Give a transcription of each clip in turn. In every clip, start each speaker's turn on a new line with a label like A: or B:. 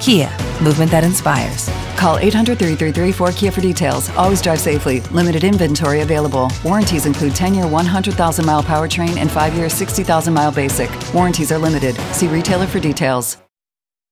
A: Kia, movement that inspires.
B: Call 800 333 4KIA for details. Always drive safely. Limited inventory available. Warranties include 10 year 100,000 mile powertrain and 5 year 60,000 mile basic. Warranties are limited. See retailer for details.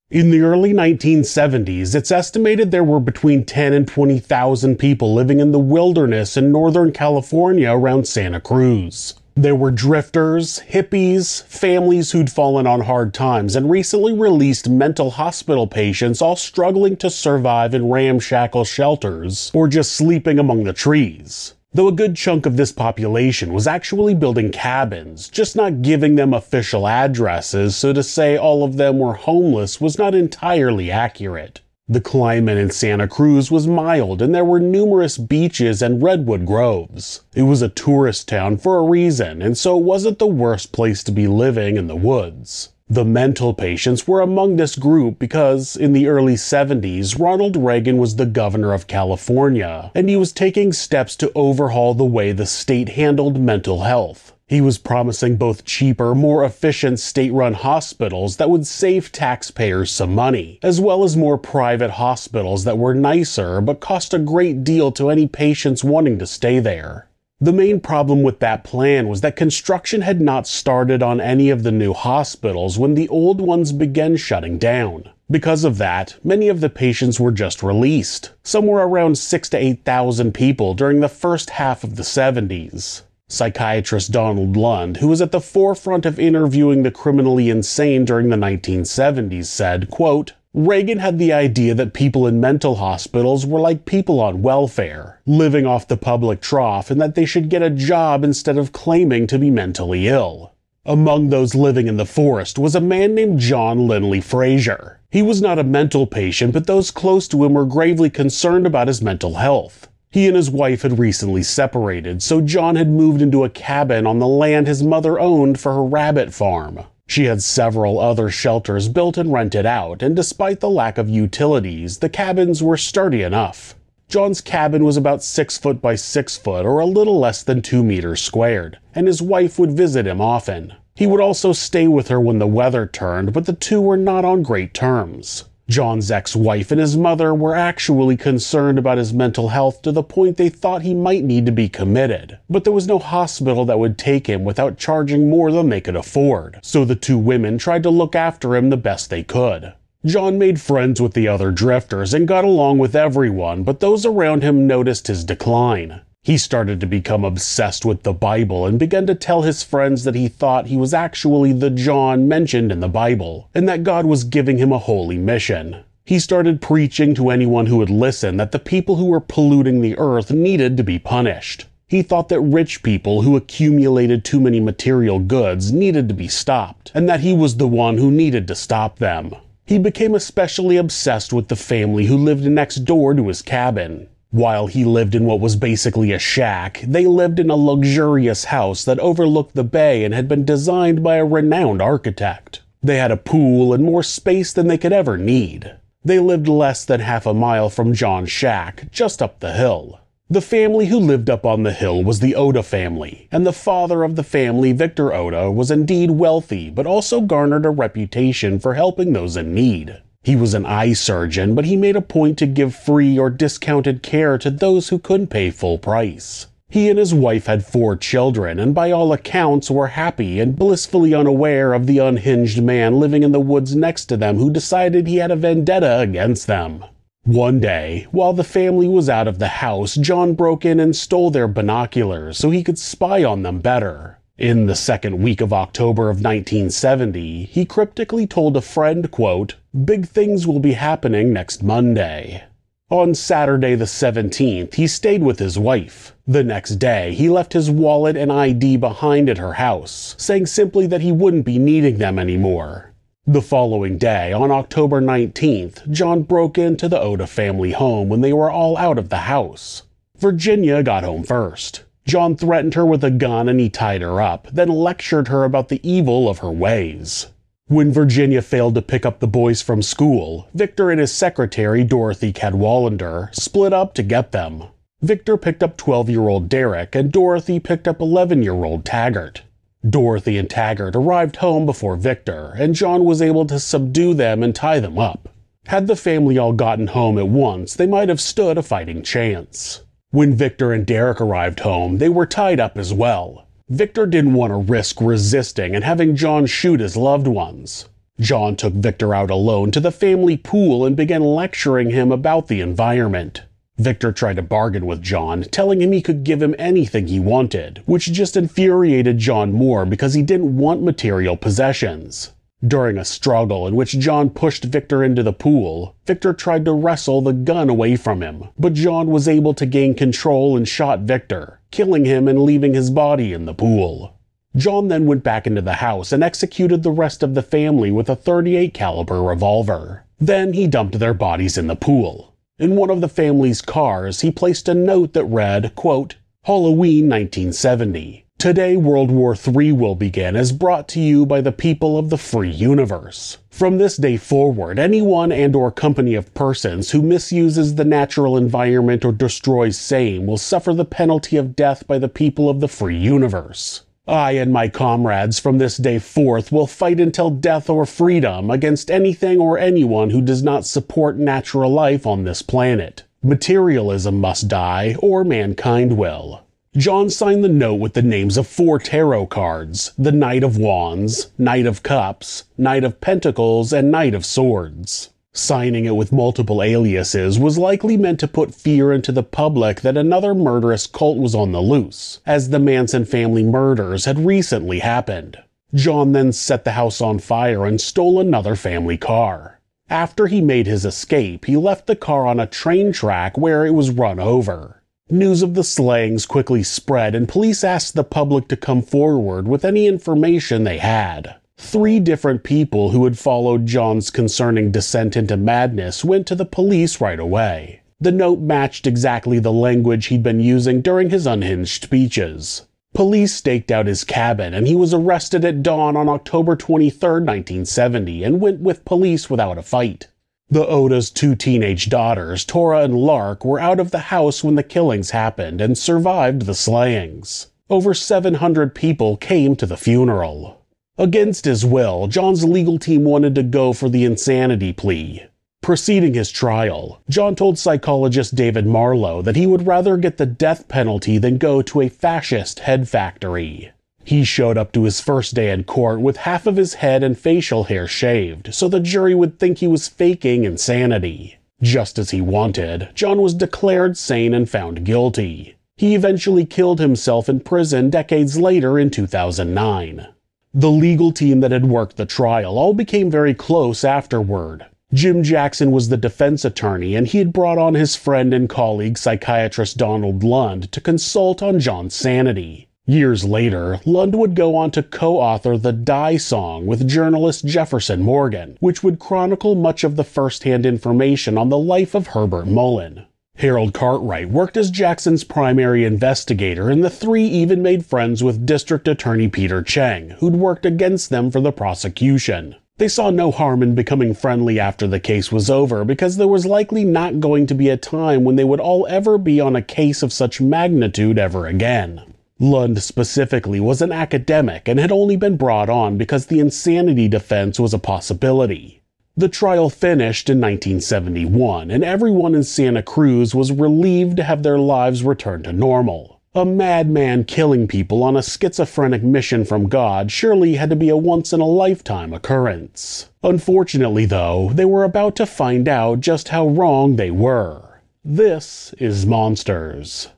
C: In the early 1970s, it's estimated there were between 10 and 20,000 people living in the wilderness in Northern California around Santa Cruz. There were drifters, hippies, families who'd fallen on hard times, and recently released mental hospital patients all struggling to survive in ramshackle shelters or just sleeping among the trees though a good chunk of this population was actually building cabins, just not giving them official addresses, so to say all of them were homeless was not entirely accurate. The climate in Santa Cruz was mild and there were numerous beaches and redwood groves. It was a tourist town for a reason, and so it wasn't the worst place to be living in the woods. The mental patients were among this group because, in the early 70s, Ronald Reagan was the governor of California, and he was taking steps to overhaul the way the state handled mental health. He was promising both cheaper, more efficient state run hospitals that would save taxpayers some money, as well as more private hospitals that were nicer but cost a great deal to any patients wanting to stay there. The main problem with that plan was that construction had not started on any of the new hospitals when the old ones began shutting down. Because of that, many of the patients were just released, somewhere around 6 to 8,000 people during the first half of the 70s. Psychiatrist Donald Lund, who was at the forefront of interviewing the criminally insane during the 1970s, said, quote, Reagan had the idea that people in mental hospitals were like people on welfare, living off the public trough, and that they should get a job instead of claiming to be mentally ill. Among those living in the forest was a man named John Linley Frazier. He was not a mental patient, but those close to him were gravely concerned about his mental health. He and his wife had recently separated, so John had moved into a cabin on the land his mother owned for her rabbit farm. She had several other shelters built and rented out, and despite the lack of utilities, the cabins were sturdy enough. John's cabin was about six foot by six foot, or a little less than two meters squared, and his wife would visit him often. He would also stay with her when the weather turned, but the two were not on great terms. John's ex wife and his mother were actually concerned about his mental health to the point they thought he might need to be committed. But there was no hospital that would take him without charging more than they could afford, so the two women tried to look after him the best they could. John made friends with the other drifters and got along with everyone, but those around him noticed his decline. He started to become obsessed with the Bible and began to tell his friends that he thought he was actually the John mentioned in the Bible, and that God was giving him a holy mission. He started preaching to anyone who would listen that the people who were polluting the earth needed to be punished. He thought that rich people who accumulated too many material goods needed to be stopped, and that he was the one who needed to stop them. He became especially obsessed with the family who lived next door to his cabin. While he lived in what was basically a shack, they lived in a luxurious house that overlooked the bay and had been designed by a renowned architect. They had a pool and more space than they could ever need. They lived less than half a mile from John's shack, just up the hill. The family who lived up on the hill was the Ohta family, and the father of the family, Victor Ohta, was indeed wealthy, but also garnered a reputation for helping those in need. He was an eye surgeon, but he made a point to give free or discounted care to those who couldn't pay full price. He and his wife had four children, and by all accounts were happy and blissfully unaware of the unhinged man living in the woods next to them who decided he had a vendetta against them. One day, while the family was out of the house, John broke in and stole their binoculars so he could spy on them better. In the second week of October of 1970, he cryptically told a friend, quote, Big things will be happening next Monday. On Saturday the 17th, he stayed with his wife. The next day, he left his wallet and ID behind at her house, saying simply that he wouldn't be needing them anymore. The following day, on October 19th, John broke into the Ohta family home when they were all out of the house. Virginia got home first. John threatened her with a gun and he tied her up, then lectured her about the evil of her ways. When Virginia failed to pick up the boys from school, Victor and his secretary, Dorothy Cadwallader, split up to get them. Victor picked up 12 year old Derek, and Dorothy picked up 11 year old Taggart. Dorothy and Taggart arrived home before Victor, and John was able to subdue them and tie them up. Had the family all gotten home at once, they might have stood a fighting chance. When Victor and Derek arrived home, they were tied up as well. Victor didn't want to risk resisting and having John shoot his loved ones. John took Victor out alone to the family pool and began lecturing him about the environment. Victor tried to bargain with John, telling him he could give him anything he wanted, which just infuriated John more because he didn't want material possessions. During a struggle in which John pushed Victor into the pool, Victor tried to wrestle the gun away from him, but John was able to gain control and shot Victor, killing him and leaving his body in the pool. John then went back into the house and executed the rest of the family with a 38 caliber revolver. Then he dumped their bodies in the pool. In one of the family's cars, he placed a note that read, quote, Halloween 1970. Today, World War III will begin as brought to you by the people of the free universe. From this day forward, anyone and or company of persons who misuses the natural environment or destroys same will suffer the penalty of death by the people of the free universe. I and my comrades from this day forth will fight until death or freedom against anything or anyone who does not support natural life on this planet. Materialism must die, or mankind will. John signed the note with the names of four tarot cards the Knight of Wands, Knight of Cups, Knight of Pentacles, and Knight of Swords. Signing it with multiple aliases was likely meant to put fear into the public that another murderous cult was on the loose, as the Manson family murders had recently happened. John then set the house on fire and stole another family car. After he made his escape, he left the car on a train track where it was run over. News of the slayings quickly spread, and police asked the public to come forward with any information they had. Three different people who had followed John's concerning descent into madness went to the police right away. The note matched exactly the language he'd been using during his unhinged speeches. Police staked out his cabin, and he was arrested at dawn on October 23, 1970, and went with police without a fight. The Ohta's two teenage daughters, Tora and Lark, were out of the house when the killings happened and survived the slayings. Over 700 people came to the funeral. Against his will, John's legal team wanted to go for the insanity plea. Preceding his trial, John told psychologist David Marlowe that he would rather get the death penalty than go to a fascist head factory. He showed up to his first day in court with half of his head and facial hair shaved, so the jury would think he was faking insanity. Just as he wanted, John was declared sane and found guilty. He eventually killed himself in prison decades later in 2009. The legal team that had worked the trial all became very close afterward. Jim Jackson was the defense attorney, and he had brought on his friend and colleague psychiatrist Donald Lund to consult on John's sanity. Years later, Lund would go on to co author the Die Song with journalist Jefferson Morgan, which would chronicle much of the first hand information on the life of Herbert Mullin. Harold Cartwright worked as Jackson's primary investigator, and the three even made friends with District Attorney Peter Chang, who'd worked against them for the prosecution. They saw no harm in becoming friendly after the case was over because there was likely not going to be a time when they would all ever be on a case of such magnitude ever again. Lund specifically was an academic and had only been brought on because the insanity defense was a possibility. The trial finished in 1971, and everyone in Santa Cruz was relieved to have their lives return to normal. A madman killing people on a schizophrenic mission from God surely had to be a once in a lifetime occurrence. Unfortunately, though, they were about to find out just how wrong they were. This is Monsters.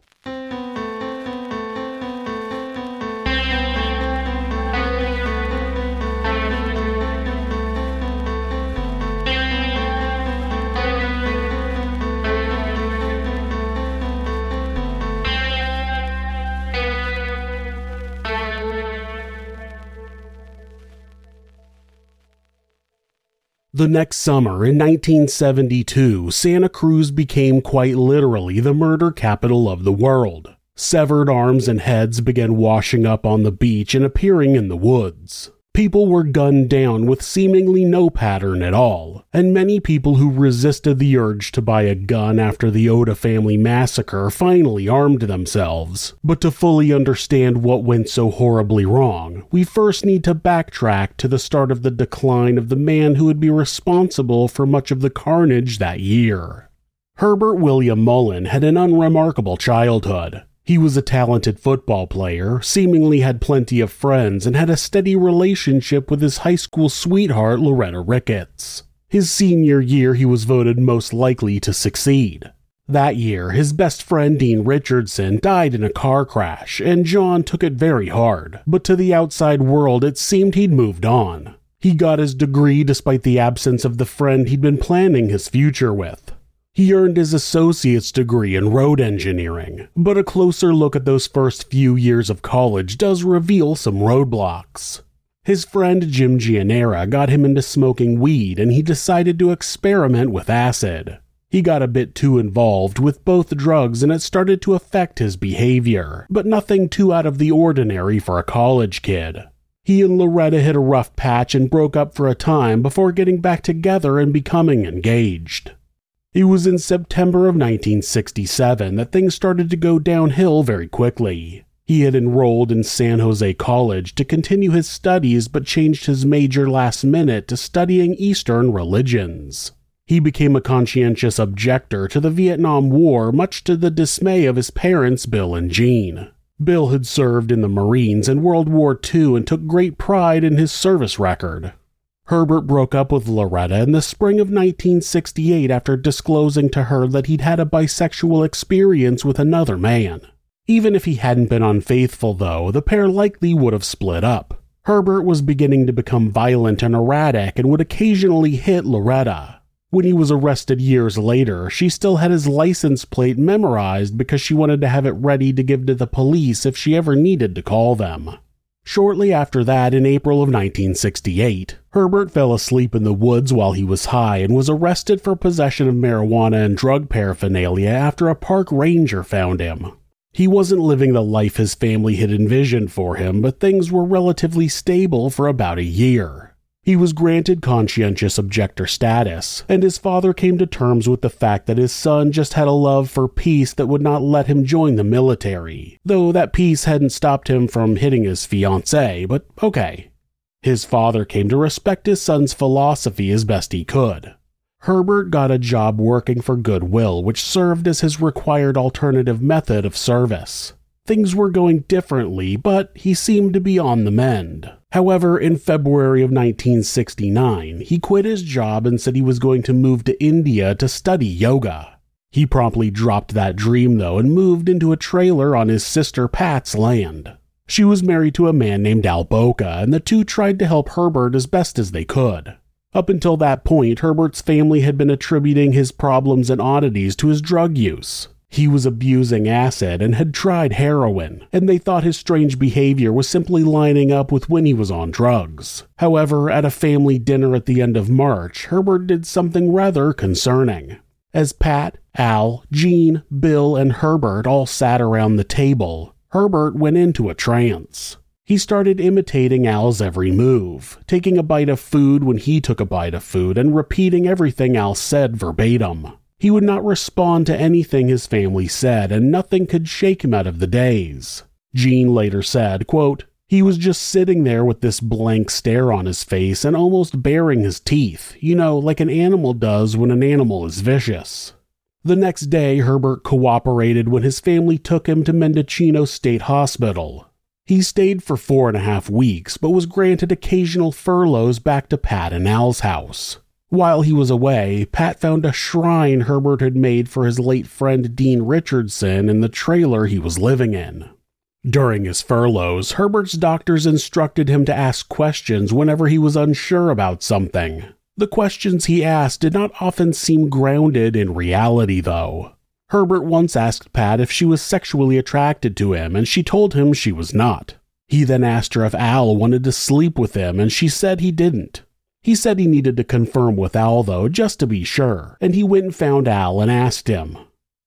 C: The next summer, in 1972, Santa Cruz became quite literally the murder capital of the world. Severed arms and heads began washing up on the beach and appearing in the woods. People were gunned down with seemingly no pattern at all, and many people who resisted the urge to buy a gun after the Ohta family massacre finally armed themselves. But to fully understand what went so horribly wrong, we first need to backtrack to the start of the decline of the man who would be responsible for much of the carnage that year. Herbert William Mullin had an unremarkable childhood. He was a talented football player, seemingly had plenty of friends, and had a steady relationship with his high school sweetheart, Loretta Ricketts. His senior year, he was voted most likely to succeed. That year, his best friend Dean Richardson died in a car crash, and John took it very hard, but to the outside world, it seemed he'd moved on. He got his degree despite the absence of the friend he'd been planning his future with. He earned his associate's degree in road engineering, but a closer look at those first few years of college does reveal some roadblocks. His friend Jim Gianera got him into smoking weed and he decided to experiment with acid. He got a bit too involved with both drugs and it started to affect his behavior, but nothing too out of the ordinary for a college kid. He and Loretta hit a rough patch and broke up for a time before getting back together and becoming engaged. It was in September of 1967 that things started to go downhill very quickly. He had enrolled in San Jose College to continue his studies but changed his major last minute to studying Eastern religions. He became a conscientious objector to the Vietnam War, much to the dismay of his parents, Bill and Jean. Bill had served in the Marines in World War II and took great pride in his service record. Herbert broke up with Loretta in the spring of 1968 after disclosing to her that he'd had a bisexual experience with another man. Even if he hadn't been unfaithful, though, the pair likely would have split up. Herbert was beginning to become violent and erratic and would occasionally hit Loretta. When he was arrested years later, she still had his license plate memorized because she wanted to have it ready to give to the police if she ever needed to call them. Shortly after that, in April of 1968, Herbert fell asleep in the woods while he was high and was arrested for possession of marijuana and drug paraphernalia after a park ranger found him. He wasn't living the life his family had envisioned for him, but things were relatively stable for about a year. He was granted conscientious objector status, and his father came to terms with the fact that his son just had a love for peace that would not let him join the military, though that peace hadn't stopped him from hitting his fiancée, but okay. His father came to respect his son's philosophy as best he could. Herbert got a job working for Goodwill, which served as his required alternative method of service. Things were going differently, but he seemed to be on the mend. However, in February of 1969, he quit his job and said he was going to move to India to study yoga. He promptly dropped that dream, though, and moved into a trailer on his sister Pat's land. She was married to a man named Al Boca, and the two tried to help Herbert as best as they could. Up until that point, Herbert's family had been attributing his problems and oddities to his drug use. He was abusing acid and had tried heroin, and they thought his strange behavior was simply lining up with when he was on drugs. However, at a family dinner at the end of March, Herbert did something rather concerning. As Pat, Al, Jean, Bill, and Herbert all sat around the table, Herbert went into a trance. He started imitating Al's every move, taking a bite of food when he took a bite of food, and repeating everything Al said verbatim. He would not respond to anything his family said, and nothing could shake him out of the daze. Jean later said, quote, he was just sitting there with this blank stare on his face and almost baring his teeth, you know, like an animal does when an animal is vicious. The next day, Herbert cooperated when his family took him to Mendocino State Hospital. He stayed for four and a half weeks, but was granted occasional furloughs back to Pat and Al's house. While he was away, Pat found a shrine Herbert had made for his late friend Dean Richardson in the trailer he was living in. During his furloughs, Herbert's doctors instructed him to ask questions whenever he was unsure about something. The questions he asked did not often seem grounded in reality, though. Herbert once asked Pat if she was sexually attracted to him, and she told him she was not. He then asked her if Al wanted to sleep with him, and she said he didn't. He said he needed to confirm with Al, though, just to be sure, and he went and found Al and asked him.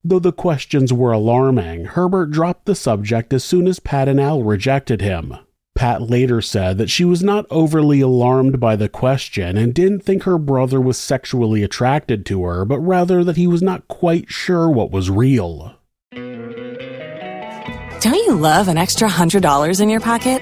C: Though the questions were alarming, Herbert dropped the subject as soon as Pat and Al rejected him. Pat later said that she was not overly alarmed by the question and didn't think her brother was sexually attracted to her, but rather that he was not quite sure what was real.
D: Don't you love an extra $100 in your pocket?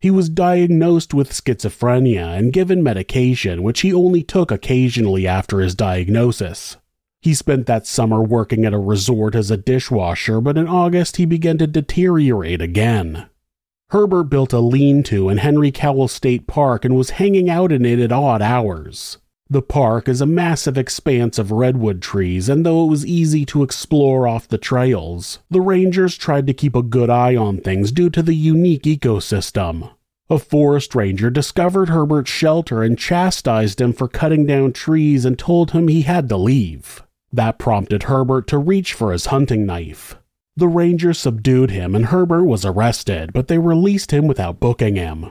C: He was diagnosed with schizophrenia and given medication, which he only took occasionally after his diagnosis. He spent that summer working at a resort as a dishwasher, but in August he began to deteriorate again. Herbert built a lean to in Henry Cowell State Park and was hanging out in it at odd hours. The park is a massive expanse of redwood trees, and though it was easy to explore off the trails, the rangers tried to keep a good eye on things due to the unique ecosystem. A forest ranger discovered Herbert's shelter and chastised him for cutting down trees and told him he had to leave. That prompted Herbert to reach for his hunting knife. The ranger subdued him and Herbert was arrested, but they released him without booking him.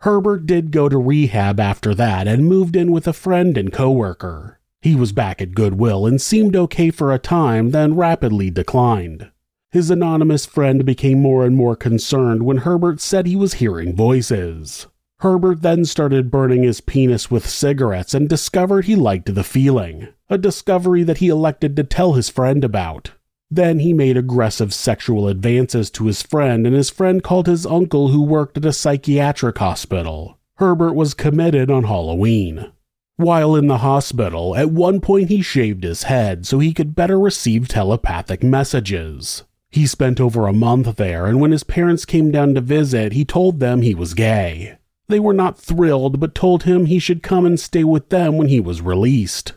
C: Herbert did go to rehab after that and moved in with a friend and coworker. He was back at Goodwill and seemed okay for a time, then rapidly declined. His anonymous friend became more and more concerned when Herbert said he was hearing voices. Herbert then started burning his penis with cigarettes and discovered he liked the feeling, a discovery that he elected to tell his friend about. Then he made aggressive sexual advances to his friend, and his friend called his uncle who worked at a psychiatric hospital. Herbert was committed on Halloween. While in the hospital, at one point he shaved his head so he could better receive telepathic messages. He spent over a month there, and when his parents came down to visit, he told them he was gay. They were not thrilled, but told him he should come and stay with them when he was released.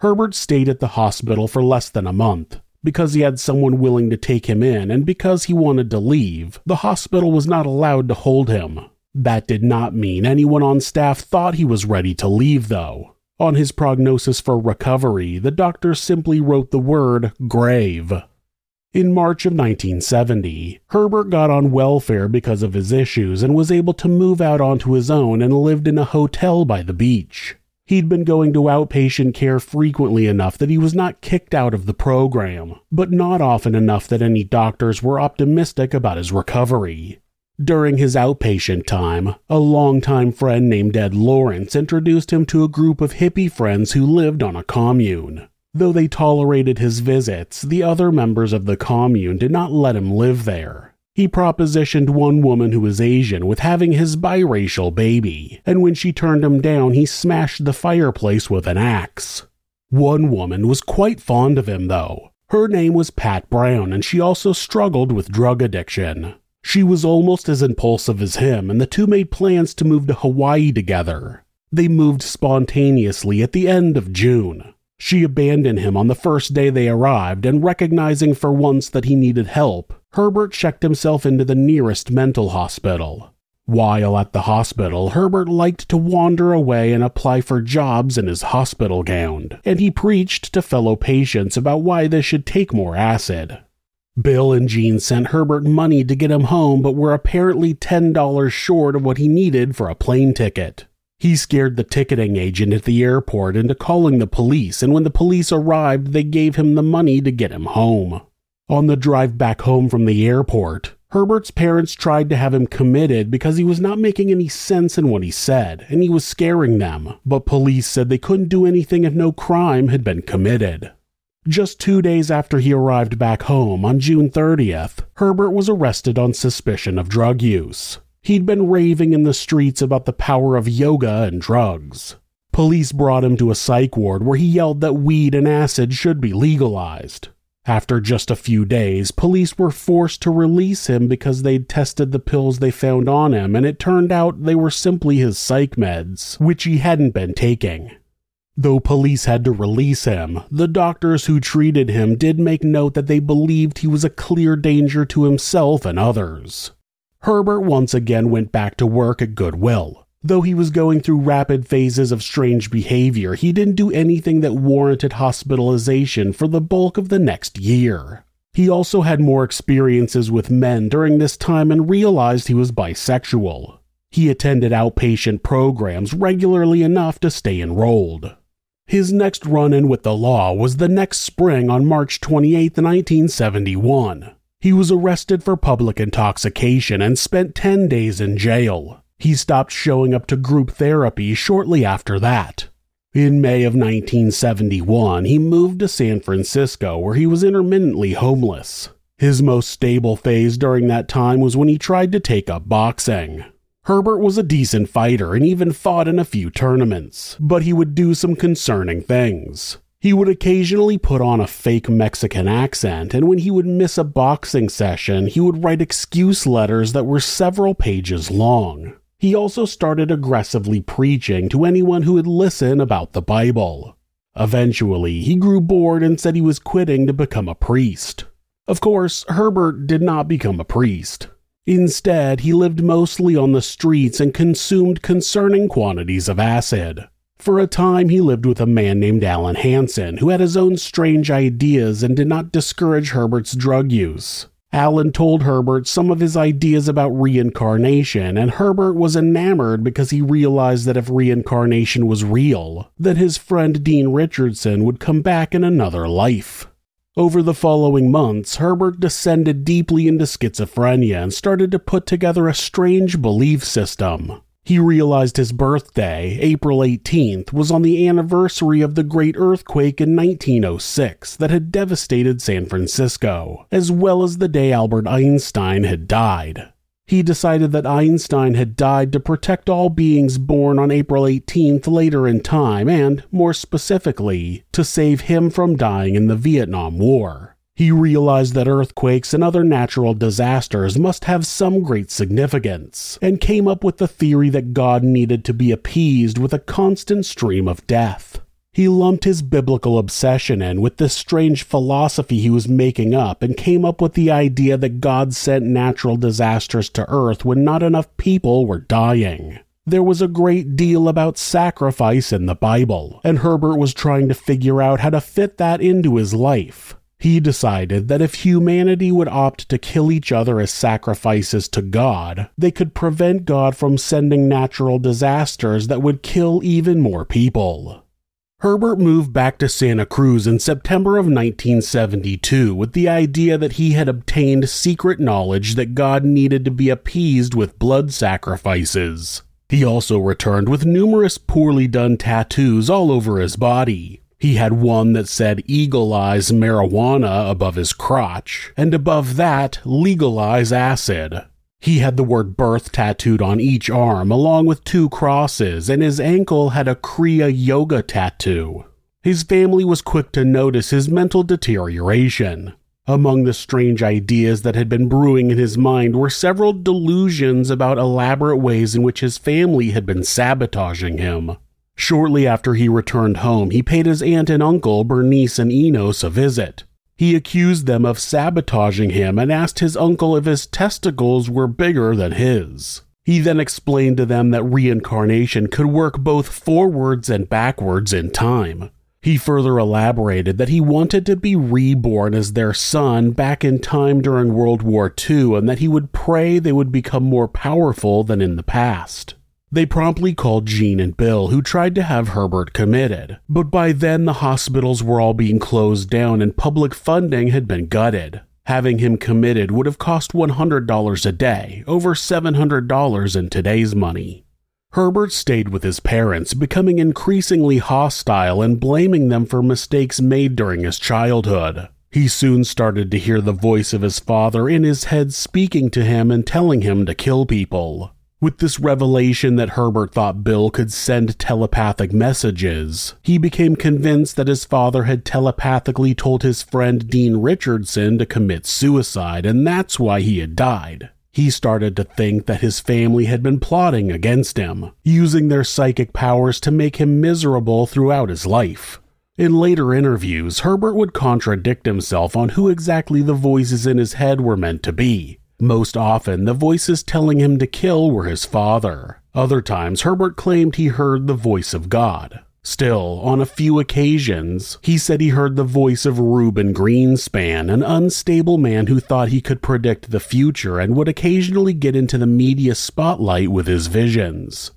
C: Herbert stayed at the hospital for less than a month. Because he had someone willing to take him in, and because he wanted to leave, the hospital was not allowed to hold him. That did not mean anyone on staff thought he was ready to leave, though. On his prognosis for recovery, the doctor simply wrote the word grave. In March of 1970, Herbert got on welfare because of his issues and was able to move out onto his own and lived in a hotel by the beach. He'd been going to outpatient care frequently enough that he was not kicked out of the program, but not often enough that any doctors were optimistic about his recovery. During his outpatient time, a longtime friend named Ed Lawrence introduced him to a group of hippie friends who lived on a commune. Though they tolerated his visits, the other members of the commune did not let him live there. He propositioned one woman who was Asian with having his biracial baby, and when she turned him down, he smashed the fireplace with an axe. One woman was quite fond of him, though. Her name was Pat Brown, and she also struggled with drug addiction. She was almost as impulsive as him, and the two made plans to move to Hawaii together. They moved spontaneously at the end of June. She abandoned him on the first day they arrived, and recognizing for once that he needed help, Herbert checked himself into the nearest mental hospital. While at the hospital, Herbert liked to wander away and apply for jobs in his hospital gown, and he preached to fellow patients about why they should take more acid. Bill and Jean sent Herbert money to get him home, but were apparently $10 short of what he needed for a plane ticket. He scared the ticketing agent at the airport into calling the police, and when the police arrived, they gave him the money to get him home. On the drive back home from the airport, Herbert's parents tried to have him committed because he was not making any sense in what he said, and he was scaring them, but police said they couldn't do anything if no crime had been committed. Just two days after he arrived back home, on June 30th, Herbert was arrested on suspicion of drug use. He'd been raving in the streets about the power of yoga and drugs. Police brought him to a psych ward where he yelled that weed and acid should be legalized. After just a few days, police were forced to release him because they'd tested the pills they found on him, and it turned out they were simply his psych meds, which he hadn't been taking. Though police had to release him, the doctors who treated him did make note that they believed he was a clear danger to himself and others. Herbert once again went back to work at Goodwill. Though he was going through rapid phases of strange behavior, he didn't do anything that warranted hospitalization for the bulk of the next year. He also had more experiences with men during this time and realized he was bisexual. He attended outpatient programs regularly enough to stay enrolled. His next run in with the law was the next spring on March 28, 1971. He was arrested for public intoxication and spent 10 days in jail. He stopped showing up to group therapy shortly after that. In May of 1971, he moved to San Francisco where he was intermittently homeless. His most stable phase during that time was when he tried to take up boxing. Herbert was a decent fighter and even fought in a few tournaments, but he would do some concerning things. He would occasionally put on a fake Mexican accent, and when he would miss a boxing session, he would write excuse letters that were several pages long. He also started aggressively preaching to anyone who would listen about the Bible. Eventually, he grew bored and said he was quitting to become a priest. Of course, Herbert did not become a priest. Instead, he lived mostly on the streets and consumed concerning quantities of acid. For a time, he lived with a man named Alan Hansen, who had his own strange ideas and did not discourage Herbert's drug use. Alan told Herbert some of his ideas about reincarnation, and Herbert was enamored because he realized that if reincarnation was real, then his friend Dean Richardson would come back in another life. Over the following months, Herbert descended deeply into schizophrenia and started to put together a strange belief system. He realized his birthday, April 18th, was on the anniversary of the great earthquake in 1906 that had devastated San Francisco, as well as the day Albert Einstein had died. He decided that Einstein had died to protect all beings born on April 18th later in time, and, more specifically, to save him from dying in the Vietnam War. He realized that earthquakes and other natural disasters must have some great significance, and came up with the theory that God needed to be appeased with a constant stream of death. He lumped his biblical obsession in with this strange philosophy he was making up and came up with the idea that God sent natural disasters to earth when not enough people were dying. There was a great deal about sacrifice in the Bible, and Herbert was trying to figure out how to fit that into his life. He decided that if humanity would opt to kill each other as sacrifices to God, they could prevent God from sending natural disasters that would kill even more people. Herbert moved back to Santa Cruz in September of 1972 with the idea that he had obtained secret knowledge that God needed to be appeased with blood sacrifices. He also returned with numerous poorly done tattoos all over his body, he had one that said egalize marijuana above his crotch, and above that, legalize acid. He had the word birth tattooed on each arm, along with two crosses, and his ankle had a Kriya Yoga tattoo. His family was quick to notice his mental deterioration. Among the strange ideas that had been brewing in his mind were several delusions about elaborate ways in which his family had been sabotaging him. Shortly after he returned home, he paid his aunt and uncle, Bernice and Enos, a visit. He accused them of sabotaging him and asked his uncle if his testicles were bigger than his. He then explained to them that reincarnation could work both forwards and backwards in time. He further elaborated that he wanted to be reborn as their son back in time during World War II and that he would pray they would become more powerful than in the past. They promptly called Jean and Bill, who tried to have Herbert committed, but by then the hospitals were all being closed down and public funding had been gutted. Having him committed would have cost $100 a day, over $700 in today's money. Herbert stayed with his parents, becoming increasingly hostile and blaming them for mistakes made during his childhood. He soon started to hear the voice of his father in his head speaking to him and telling him to kill people. With this revelation that Herbert thought Bill could send telepathic messages, he became convinced that his father had telepathically told his friend Dean Richardson to commit suicide, and that's why he had died. He started to think that his family had been plotting against him, using their psychic powers to make him miserable throughout his life. In later interviews, Herbert would contradict himself on who exactly the voices in his head were meant to be, most often, the voices telling him to kill were his father. Other times, Herbert claimed he heard the voice of God. Still, on a few occasions, he said he heard the voice of Reuben Greenspan, an unstable man who thought he could predict the future and would occasionally get into the media spotlight with his visions.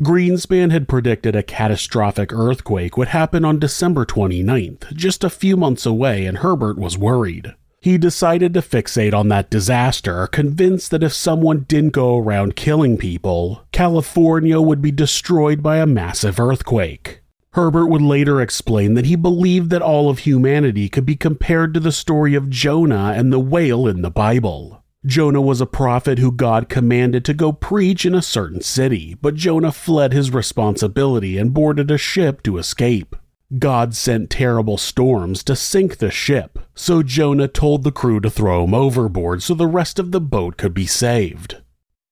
C: Greenspan had predicted a catastrophic earthquake would happen on December 29th, just a few months away, and Herbert was worried. He decided to fixate on that disaster, convinced that if someone didn't go around killing people, California would be destroyed by a massive earthquake. Herbert would later explain that he believed that all of humanity could be compared to the story of Jonah and the whale in the Bible. Jonah was a prophet who God commanded to go preach in a certain city, but Jonah fled his responsibility and boarded a ship to escape. God sent terrible storms to sink the ship, so Jonah told the crew to throw him overboard so the rest of the boat could be saved.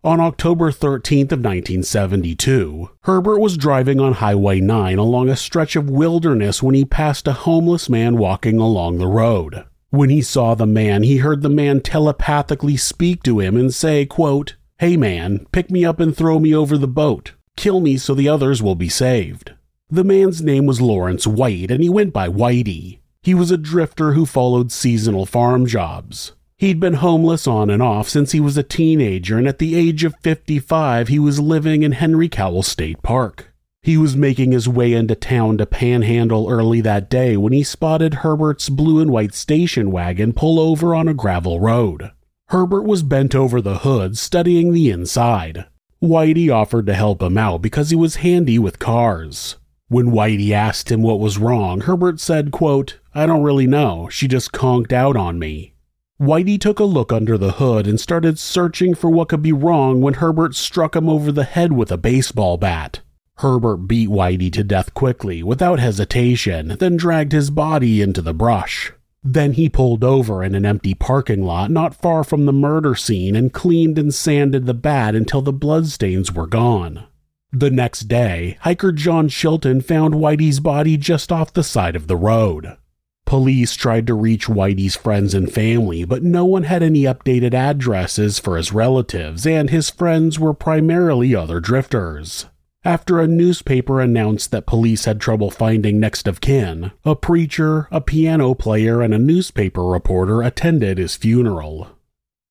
C: On October 13th of 1972, Herbert was driving on Highway 9 along a stretch of wilderness when he passed a homeless man walking along the road. When he saw the man, he heard the man telepathically speak to him and say, quote, "Hey man, pick me up and throw me over the boat. Kill me so the others will be saved." The man's name was Lawrence White, and he went by Whitey. He was a drifter who followed seasonal farm jobs. He'd been homeless on and off since he was a teenager, and at the age of 55, he was living in Henry Cowell State Park. He was making his way into town to panhandle early that day when he spotted Herbert's blue and white station wagon pull over on a gravel road. Herbert was bent over the hood, studying the inside. Whitey offered to help him out because he was handy with cars. When Whitey asked him what was wrong, Herbert said, quote, I don't really know. She just conked out on me. Whitey took a look under the hood and started searching for what could be wrong when Herbert struck him over the head with a baseball bat. Herbert beat Whitey to death quickly, without hesitation, then dragged his body into the brush. Then he pulled over in an empty parking lot not far from the murder scene and cleaned and sanded the bat until the bloodstains were gone. The next day, hiker John Shilton found Whitey's body just off the side of the road. Police tried to reach Whitey's friends and family, but no one had any updated addresses for his relatives, and his friends were primarily other drifters. After a newspaper announced that police had trouble finding next of kin, a preacher, a piano player, and a newspaper reporter attended his funeral.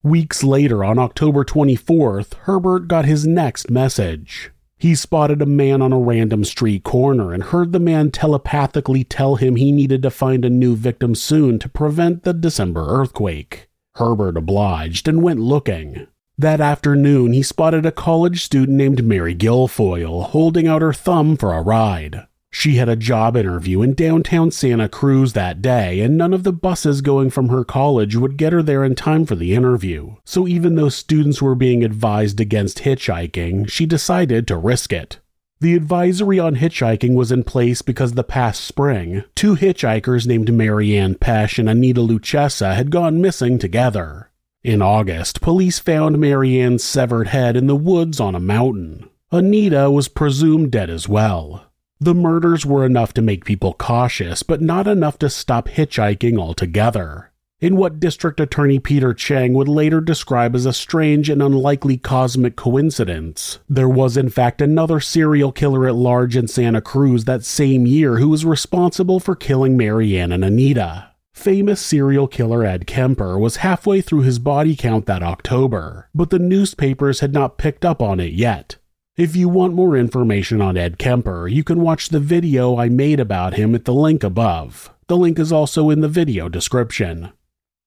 C: Weeks later, on October 24th, Herbert got his next message. He spotted a man on a random street corner and heard the man telepathically tell him he needed to find a new victim soon to prevent the December earthquake. Herbert obliged and went looking. That afternoon, he spotted a college student named Mary Guilfoyle holding out her thumb for a ride. She had a job interview in downtown Santa Cruz that day, and none of the buses going from her college would get her there in time for the interview. So even though students were being advised against hitchhiking, she decided to risk it. The advisory on hitchhiking was in place because the past spring, two hitchhikers named Marianne Pesh and Anita Luchessa had gone missing together. In August, police found Marianne's severed head in the woods on a mountain. Anita was presumed dead as well. The murders were enough to make people cautious, but not enough to stop hitchhiking altogether. In what District Attorney Peter Chang would later describe as a strange and unlikely cosmic coincidence, there was in fact another serial killer at large in Santa Cruz that same year who was responsible for killing Marianne and Anita. Famous serial killer Ed Kemper was halfway through his body count that October, but the newspapers had not picked up on it yet. If you want more information on Ed Kemper, you can watch the video I made about him at the link above. The link is also in the video description.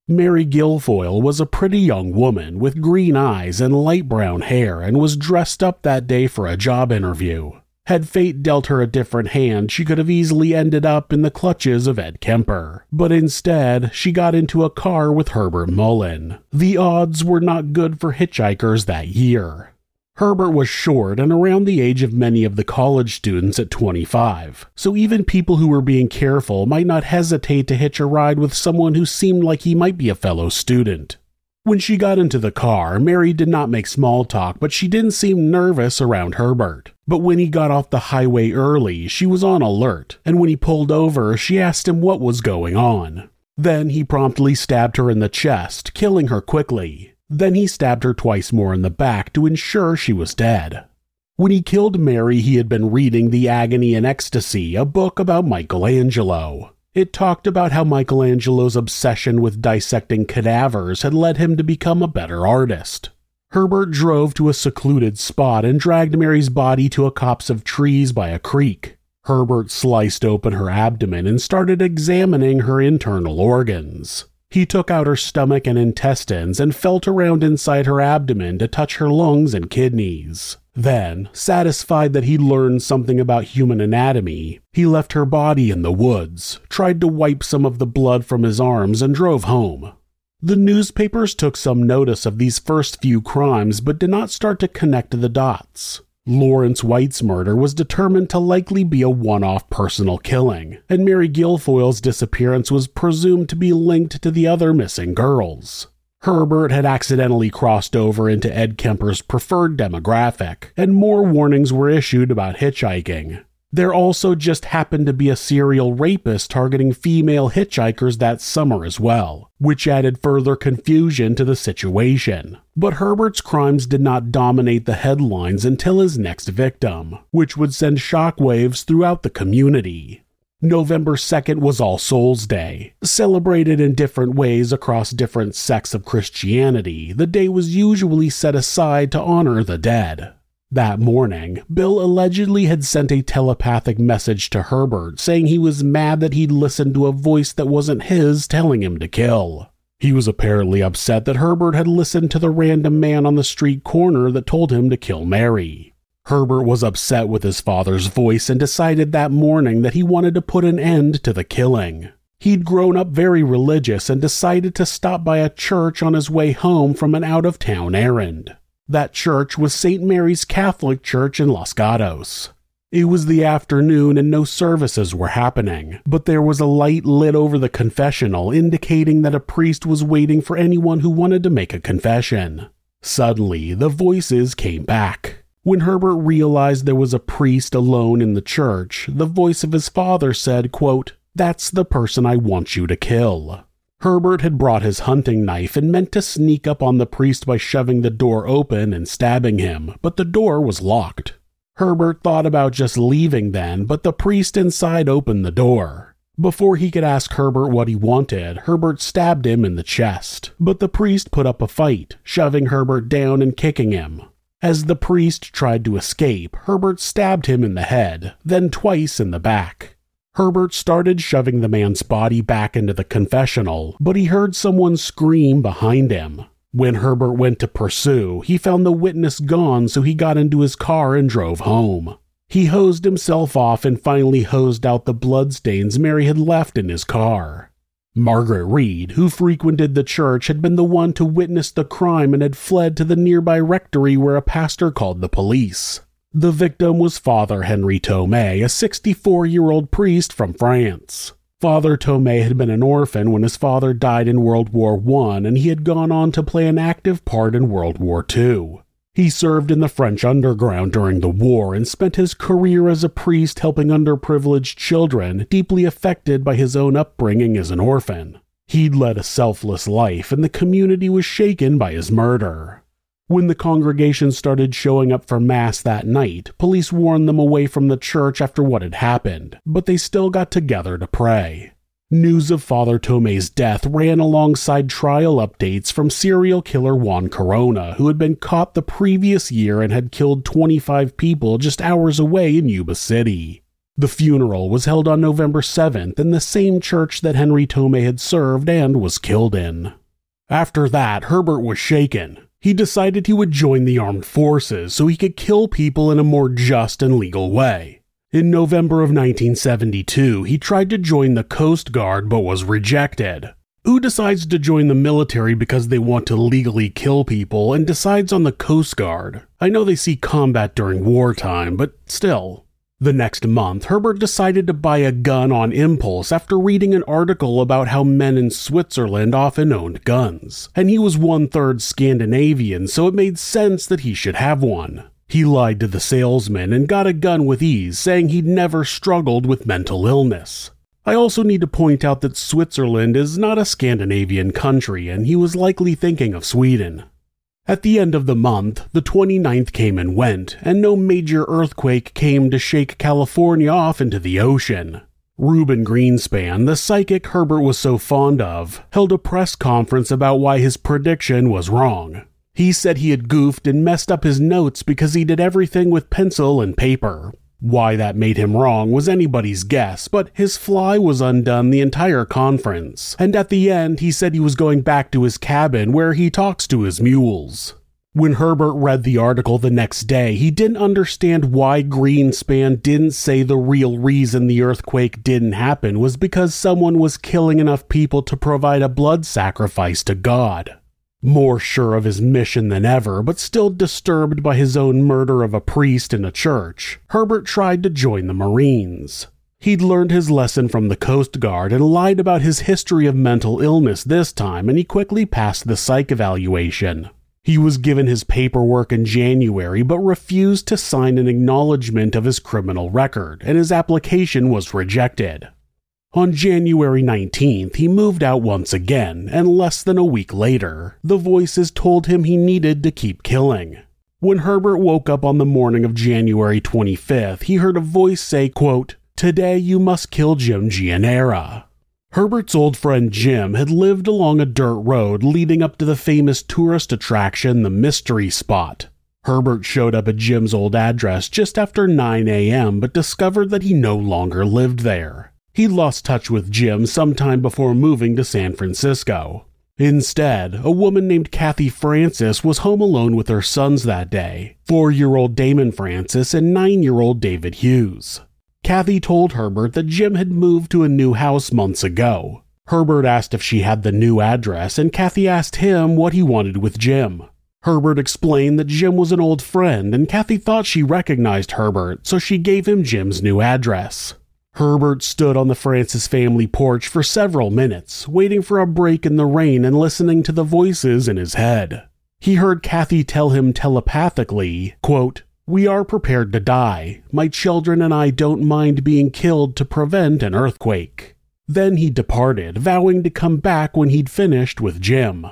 C: Mary Guilfoyle was a pretty young woman with green eyes and light brown hair and was dressed up that day for a job interview. Had fate dealt her a different hand, she could have easily ended up in the clutches of Ed Kemper. But instead, she got into a car with Herbert Mullin. The odds were not good for hitchhikers that year. Herbert was short and around the age of many of the college students at 25, so even people who were being careful might not hesitate to hitch a ride with someone who seemed like he might be a fellow student. When she got into the car, Mary did not make small talk, but she didn't seem nervous around Herbert. But when he got off the highway early, she was on alert, and when he pulled over, she asked him what was going on. Then he promptly stabbed her in the chest, killing her quickly. Then he stabbed her twice more in the back to ensure she was dead. When he killed Mary, he had been reading The Agony and Ecstasy, a book about Michelangelo. It talked about how Michelangelo's obsession with dissecting cadavers had led him to become a better artist. Herbert drove to a secluded spot and dragged Mary's body to a copse of trees by a creek. Herbert sliced open her abdomen and started examining her internal organs. He took out her stomach and intestines and felt around inside her abdomen to touch her lungs and kidneys. Then, satisfied that he'd learned something about human anatomy, he left her body in the woods, tried to wipe some of the blood from his arms, and drove home. The newspapers took some notice of these first few crimes but did not start to connect the dots. Lawrence White's murder was determined to likely be a one off personal killing, and Mary Guilfoyle's disappearance was presumed to be linked to the other missing girls. Herbert had accidentally crossed over into Ed Kemper's preferred demographic, and more warnings were issued about hitchhiking. There also just happened to be a serial rapist targeting female hitchhikers that summer as well, which added further confusion to the situation. But Herbert's crimes did not dominate the headlines until his next victim, which would send shockwaves throughout the community. November 2nd was All Souls Day. Celebrated in different ways across different sects of Christianity, the day was usually set aside to honor the dead. That morning, Bill allegedly had sent a telepathic message to Herbert saying he was mad that he'd listened to a voice that wasn't his telling him to kill. He was apparently upset that Herbert had listened to the random man on the street corner that told him to kill Mary. Herbert was upset with his father's voice and decided that morning that he wanted to put an end to the killing. He'd grown up very religious and decided to stop by a church on his way home from an out of town errand. That church was St. Mary's Catholic Church in Los Gatos. It was the afternoon and no services were happening, but there was a light lit over the confessional indicating that a priest was waiting for anyone who wanted to make a confession. Suddenly, the voices came back. When Herbert realized there was a priest alone in the church, the voice of his father said, quote, That's the person I want you to kill. Herbert had brought his hunting knife and meant to sneak up on the priest by shoving the door open and stabbing him, but the door was locked. Herbert thought about just leaving then, but the priest inside opened the door. Before he could ask Herbert what he wanted, Herbert stabbed him in the chest, but the priest put up a fight, shoving Herbert down and kicking him. As the priest tried to escape, Herbert stabbed him in the head, then twice in the back. Herbert started shoving the man's body back into the confessional, but he heard someone scream behind him. When Herbert went to pursue, he found the witness gone, so he got into his car and drove home. He hosed himself off and finally hosed out the bloodstains Mary had left in his car. Margaret Reed, who frequented the church, had been the one to witness the crime and had fled to the nearby rectory where a pastor called the police. The victim was Father Henri Tomei, a 64 year old priest from France. Father Tomei had been an orphan when his father died in World War I, and he had gone on to play an active part in World War II. He served in the French underground during the war and spent his career as a priest helping underprivileged children deeply affected by his own upbringing as an orphan. He'd led a selfless life, and the community was shaken by his murder. When the congregation started showing up for Mass that night, police warned them away from the church after what had happened, but they still got together to pray. News of Father Tomei's death ran alongside trial updates from serial killer Juan Corona, who had been caught the previous year and had killed 25 people just hours away in Yuba City. The funeral was held on November 7th in the same church that Henry Tomei had served and was killed in. After that, Herbert was shaken. He decided he would join the armed forces so he could kill people in a more just and legal way. In November of 1972, he tried to join the Coast Guard but was rejected. who decides to join the military because they want to legally kill people and decides on the Coast Guard. I know they see combat during wartime, but still. The next month, Herbert decided to buy a gun on impulse after reading an article about how men in Switzerland often owned guns, and he was one third Scandinavian, so it made sense that he should have one. He lied to the salesman and got a gun with ease, saying he'd never struggled with mental illness. I also need to point out that Switzerland is not a Scandinavian country, and he was likely thinking of Sweden. At the end of the month, the 29th came and went, and no major earthquake came to shake California off into the ocean. Reuben Greenspan, the psychic Herbert was so fond of, held a press conference about why his prediction was wrong. He said he had goofed and messed up his notes because he did everything with pencil and paper. Why that made him wrong was anybody's guess, but his fly was undone the entire conference, and at the end he said he was going back to his cabin where he talks to his mules. When Herbert read the article the next day, he didn't understand why Greenspan didn't say the real reason the earthquake didn't happen was because someone was killing enough people to provide a blood sacrifice to God. More sure of his mission than ever, but still disturbed by his own murder of a priest in a church, Herbert tried to join the Marines. He'd learned his lesson from the Coast Guard and lied about his history of mental illness this time, and he quickly passed the psych evaluation. He was given his paperwork in January but refused to sign an acknowledgement of his criminal record, and his application was rejected. On January 19th, he moved out once again, and less than a week later, the voices told him he needed to keep killing. When Herbert woke up on the morning of January 25th, he heard a voice say, quote, Today you must kill Jim Gianera. Herbert's old friend Jim had lived along a dirt road leading up to the famous tourist attraction, the Mystery Spot. Herbert showed up at Jim's old address just after 9 a.m., but discovered that he no longer lived there. He lost touch with Jim sometime before moving to San Francisco. Instead, a woman named Kathy Francis was home alone with her sons that day four year old Damon Francis and nine year old David Hughes. Kathy told Herbert that Jim had moved to a new house months ago. Herbert asked if she had the new address, and Kathy asked him what he wanted with Jim. Herbert explained that Jim was an old friend, and Kathy thought she recognized Herbert, so she gave him Jim's new address. Herbert stood on the Francis family porch for several minutes, waiting for a break in the rain and listening to the voices in his head. He heard Kathy tell him telepathically, quote, We are prepared to die. My children and I don't mind being killed to prevent an earthquake. Then he departed, vowing to come back when he'd finished with Jim.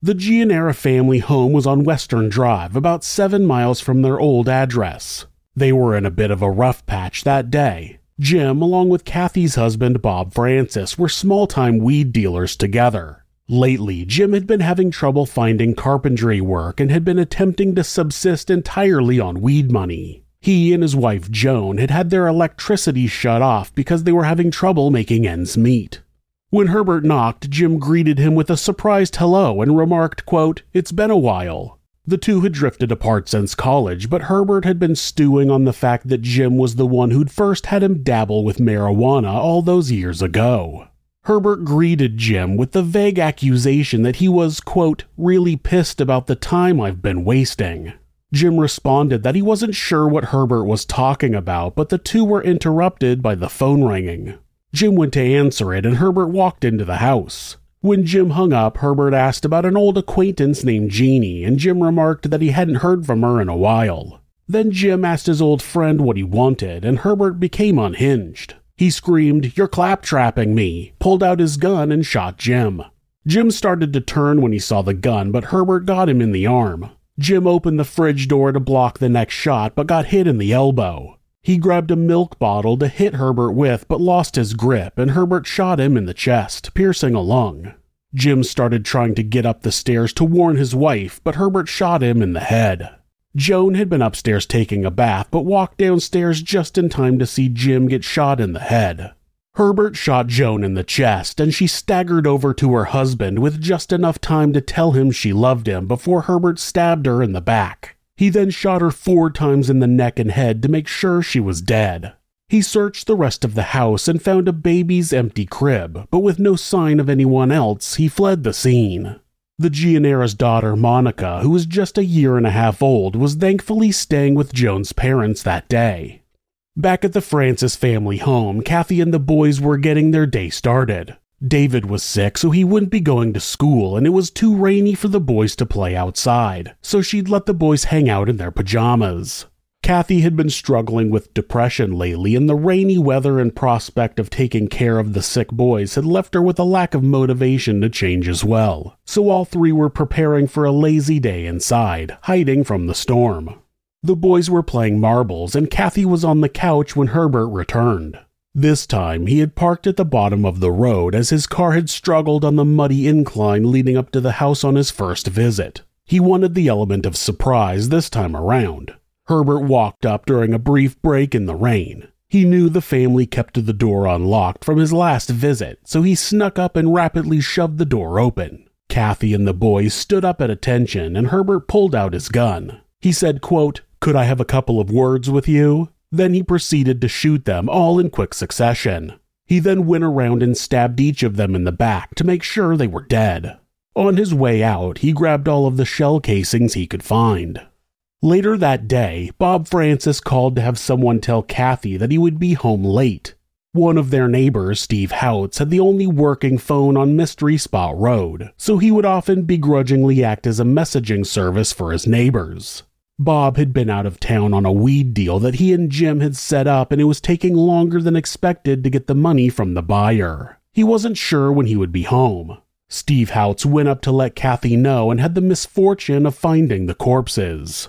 C: The Gianera family home was on Western Drive, about seven miles from their old address. They were in a bit of a rough patch that day, Jim, along with Kathy's husband Bob Francis, were small time weed dealers together. Lately, Jim had been having trouble finding carpentry work and had been attempting to subsist entirely on weed money. He and his wife Joan had had their electricity shut off because they were having trouble making ends meet. When Herbert knocked, Jim greeted him with a surprised hello and remarked, quote, It's been a while. The two had drifted apart since college, but Herbert had been stewing on the fact that Jim was the one who'd first had him dabble with marijuana all those years ago. Herbert greeted Jim with the vague accusation that he was, quote, really pissed about the time I've been wasting. Jim responded that he wasn't sure what Herbert was talking about, but the two were interrupted by the phone ringing. Jim went to answer it, and Herbert walked into the house. When Jim hung up, Herbert asked about an old acquaintance named Jeannie, and Jim remarked that he hadn't heard from her in a while. Then Jim asked his old friend what he wanted, and Herbert became unhinged. He screamed, You're claptrapping me, pulled out his gun, and shot Jim. Jim started to turn when he saw the gun, but Herbert got him in the arm. Jim opened the fridge door to block the next shot, but got hit in the elbow. He grabbed a milk bottle to hit Herbert with, but lost his grip, and Herbert shot him in the chest, piercing a lung. Jim started trying to get up the stairs to warn his wife, but Herbert shot him in the head. Joan had been upstairs taking a bath, but walked downstairs just in time to see Jim get shot in the head. Herbert shot Joan in the chest, and she staggered over to her husband with just enough time to tell him she loved him before Herbert stabbed her in the back. He then shot her four times in the neck and head to make sure she was dead. He searched the rest of the house and found a baby's empty crib, but with no sign of anyone else, he fled the scene. The Gianera's daughter, Monica, who was just a year and a half old, was thankfully staying with Joan's parents that day. Back at the Francis family home, Kathy and the boys were getting their day started. David was sick, so he wouldn't be going to school, and it was too rainy for the boys to play outside, so she'd let the boys hang out in their pajamas. Kathy had been struggling with depression lately, and the rainy weather and prospect of taking care of the sick boys had left her with a lack of motivation to change as well. So all three were preparing for a lazy day inside, hiding from the storm. The boys were playing marbles, and Kathy was on the couch when Herbert returned. This time, he had parked at the bottom of the road as his car had struggled on the muddy incline leading up to the house on his first visit. He wanted the element of surprise this time around. Herbert walked up during a brief break in the rain. He knew the family kept the door unlocked from his last visit, so he snuck up and rapidly shoved the door open. Kathy and the boys stood up at attention, and Herbert pulled out his gun. He said, quote, could I have a couple of words with you? Then he proceeded to shoot them all in quick succession. He then went around and stabbed each of them in the back to make sure they were dead. On his way out, he grabbed all of the shell casings he could find. Later that day, Bob Francis called to have someone tell Kathy that he would be home late. One of their neighbors, Steve Houts, had the only working phone on Mystery Spot Road, so he would often begrudgingly act as a messaging service for his neighbors. Bob had been out of town on a weed deal that he and Jim had set up, and it was taking longer than expected to get the money from the buyer. He wasn't sure when he would be home. Steve Houts went up to let Kathy know and had the misfortune of finding the corpses.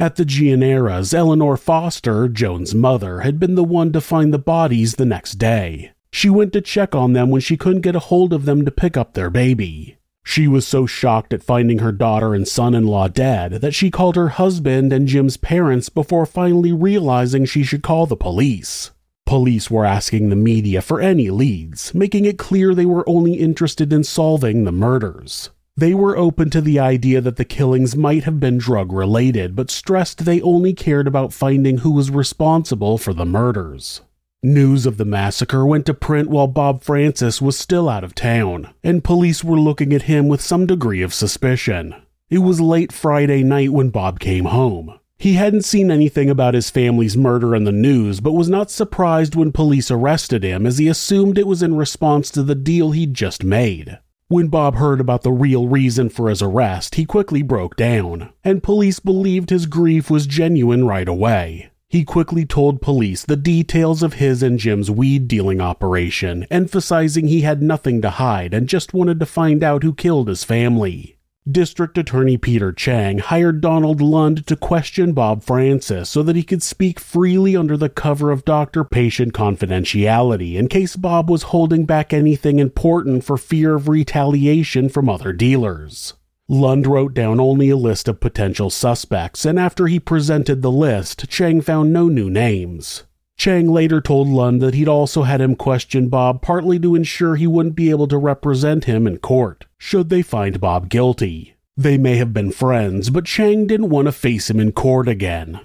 C: At the Gianeras, Eleanor Foster, Joan's mother, had been the one to find the bodies the next day. She went to check on them when she couldn't get a hold of them to pick up their baby. She was so shocked at finding her daughter and son in law dead that she called her husband and Jim's parents before finally realizing she should call the police. Police were asking the media for any leads, making it clear they were only interested in solving the murders. They were open to the idea that the killings might have been drug related, but stressed they only cared about finding who was responsible for the murders. News of the massacre went to print while Bob Francis was still out of town, and police were looking at him with some degree of suspicion. It was late Friday night when Bob came home. He hadn't seen anything about his family's murder in the news, but was not surprised when police arrested him as he assumed it was in response to the deal he'd just made. When Bob heard about the real reason for his arrest, he quickly broke down, and police believed his grief was genuine right away. He quickly told police the details of his and Jim's weed dealing operation, emphasizing he had nothing to hide and just wanted to find out who killed his family. District Attorney Peter Chang hired Donald Lund to question Bob Francis so that he could speak freely under the cover of doctor patient confidentiality in case Bob was holding back anything important for fear of retaliation from other dealers. Lund wrote down only a list of potential suspects, and after he presented the list, Chang found no new names. Chang later told Lund that he'd also had him question Bob partly to ensure he wouldn't be able to represent him in court, should they find Bob guilty. They may have been friends, but Chang didn't want to face him in court again.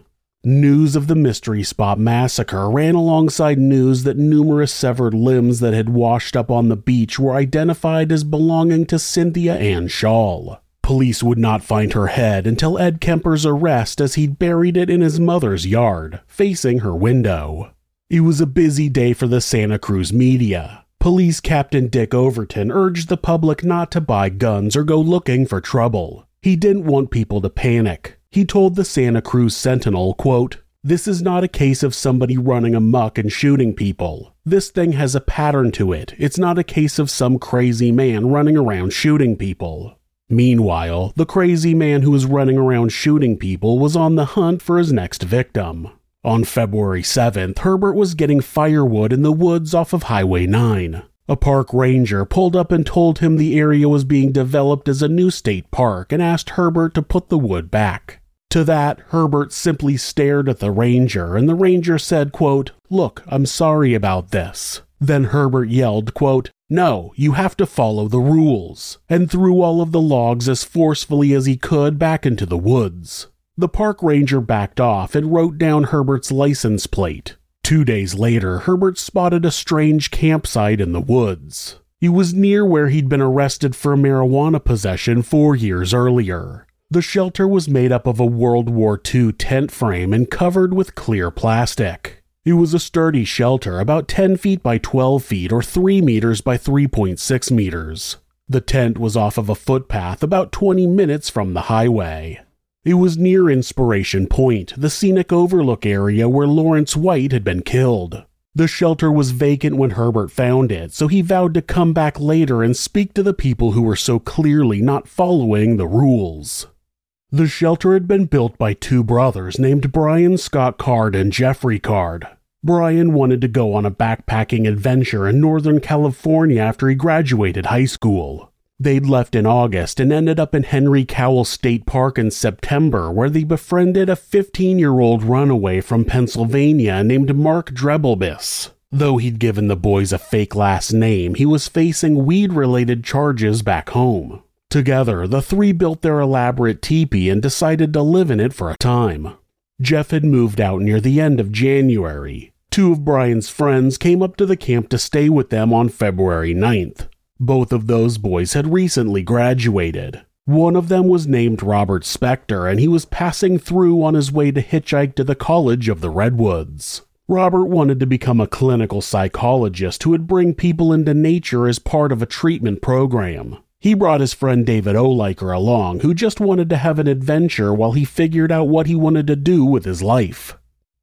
C: News of the Mystery Spot massacre ran alongside news that numerous severed limbs that had washed up on the beach were identified as belonging to Cynthia Ann Schall. Police would not find her head until Ed Kemper's arrest as he'd buried it in his mother's yard, facing her window. It was a busy day for the Santa Cruz media. Police Captain Dick Overton urged the public not to buy guns or go looking for trouble. He didn't want people to panic. He told the Santa Cruz Sentinel, quote, This is not a case of somebody running amuck and shooting people. This thing has a pattern to it. It's not a case of some crazy man running around shooting people. Meanwhile, the crazy man who was running around shooting people was on the hunt for his next victim. On February 7th, Herbert was getting firewood in the woods off of Highway 9. A park ranger pulled up and told him the area was being developed as a new state park and asked Herbert to put the wood back. To that, Herbert simply stared at the ranger, and the ranger said, quote, Look, I'm sorry about this. Then Herbert yelled, quote, no, you have to follow the rules, and threw all of the logs as forcefully as he could back into the woods. The park ranger backed off and wrote down Herbert's license plate Two days later, Herbert spotted a strange campsite in the woods. It was near where he'd been arrested for marijuana possession four years earlier. The shelter was made up of a World War II tent frame and covered with clear plastic. It was a sturdy shelter, about 10 feet by 12 feet or 3 meters by 3.6 meters. The tent was off of a footpath about 20 minutes from the highway. It was near Inspiration Point, the scenic overlook area where Lawrence White had been killed. The shelter was vacant when Herbert found it, so he vowed to come back later and speak to the people who were so clearly not following the rules. The shelter had been built by two brothers named Brian Scott Card and Jeffrey Card. Brian wanted to go on a backpacking adventure in Northern California after he graduated high school. They'd left in August and ended up in Henry Cowell State Park in September, where they befriended a 15 year old runaway from Pennsylvania named Mark Dreibelbis. Though he'd given the boys a fake last name, he was facing weed related charges back home. Together, the three built their elaborate teepee and decided to live in it for a time. Jeff had moved out near the end of January. Two of Brian's friends came up to the camp to stay with them on February 9th. Both of those boys had recently graduated. One of them was named Robert Spector, and he was passing through on his way to hitchhike to the College of the Redwoods. Robert wanted to become a clinical psychologist who would bring people into nature as part of a treatment program. He brought his friend David Oliker along, who just wanted to have an adventure while he figured out what he wanted to do with his life.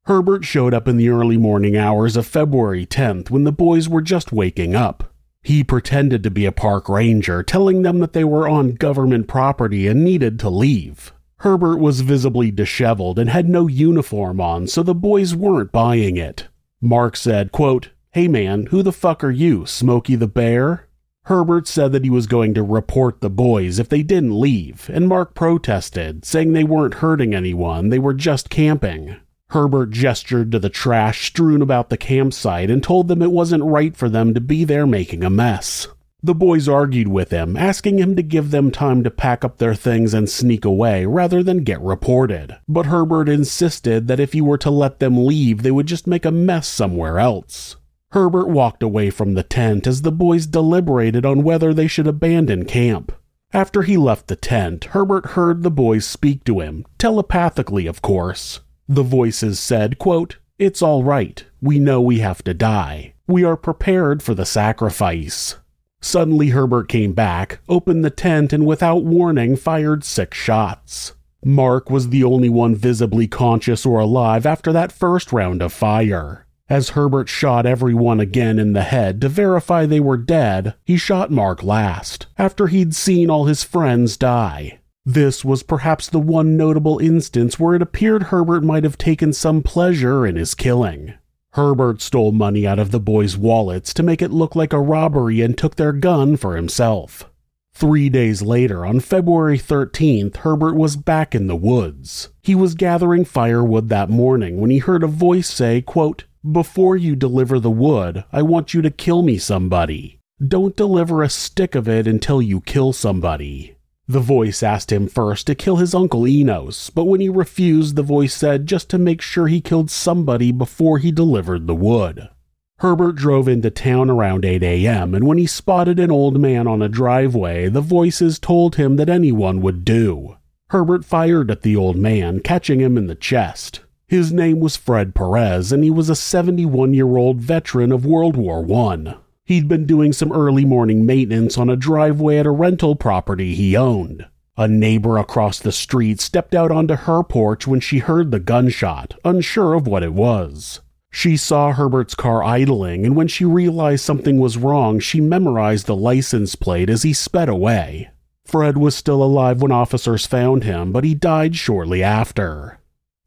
C: Herbert showed up in the early morning hours of February 10th when the boys were just waking up. He pretended to be a park ranger, telling them that they were on government property and needed to leave. Herbert was visibly disheveled and had no uniform on, so the boys weren't buying it. Mark said, quote, Hey man, who the fuck are you, Smokey the Bear? Herbert said that he was going to report the boys if they didn't leave, and Mark protested, saying they weren't hurting anyone, they were just camping. Herbert gestured to the trash strewn about the campsite and told them it wasn't right for them to be there making a mess. The boys argued with him, asking him to give them time to pack up their things and sneak away rather than get reported. But Herbert insisted that if he were to let them leave, they would just make a mess somewhere else. Herbert walked away from the tent as the boys deliberated on whether they should abandon camp. After he left the tent, Herbert heard the boys speak to him, telepathically, of course. The voices said, quote, It's all right. We know we have to die. We are prepared for the sacrifice. Suddenly, Herbert came back, opened the tent, and without warning fired six shots. Mark was the only one visibly conscious or alive after that first round of fire. As Herbert shot everyone again in the head to verify they were dead, he shot Mark last, after he'd seen all his friends die. This was perhaps the one notable instance where it appeared Herbert might have taken some pleasure in his killing. Herbert stole money out of the boys' wallets to make it look like a robbery and took their gun for himself. Three days later, on February 13th, Herbert was back in the woods. He was gathering firewood that morning when he heard a voice say, quote, Before you deliver the wood, I want you to kill me somebody. Don't deliver a stick of it until you kill somebody. The voice asked him first to kill his uncle Enos, but when he refused, the voice said just to make sure he killed somebody before he delivered the wood. Herbert drove into town around 8 a.m., and when he spotted an old man on a driveway, the voices told him that anyone would do. Herbert fired at the old man, catching him in the chest. His name was Fred Perez, and he was a 71 year old veteran of World War I. He'd been doing some early morning maintenance on a driveway at a rental property he owned. A neighbor across the street stepped out onto her porch when she heard the gunshot, unsure of what it was. She saw Herbert's car idling, and when she realized something was wrong, she memorized the license plate as he sped away. Fred was still alive when officers found him, but he died shortly after.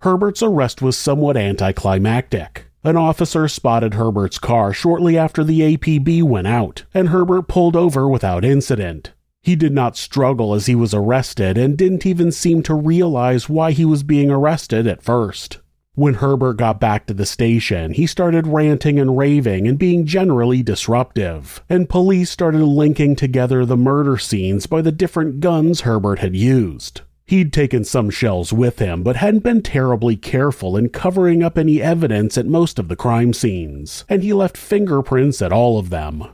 C: Herbert's arrest was somewhat anticlimactic. An officer spotted Herbert's car shortly after the APB went out, and Herbert pulled over without incident. He did not struggle as he was arrested and didn't even seem to realize why he was being arrested at first. When Herbert got back to the station, he started ranting and raving and being generally disruptive, and police started linking together the murder scenes by the different guns Herbert had used. He'd taken some shells with him, but hadn't been terribly careful in covering up any evidence at most of the crime scenes, and he left fingerprints at all of them.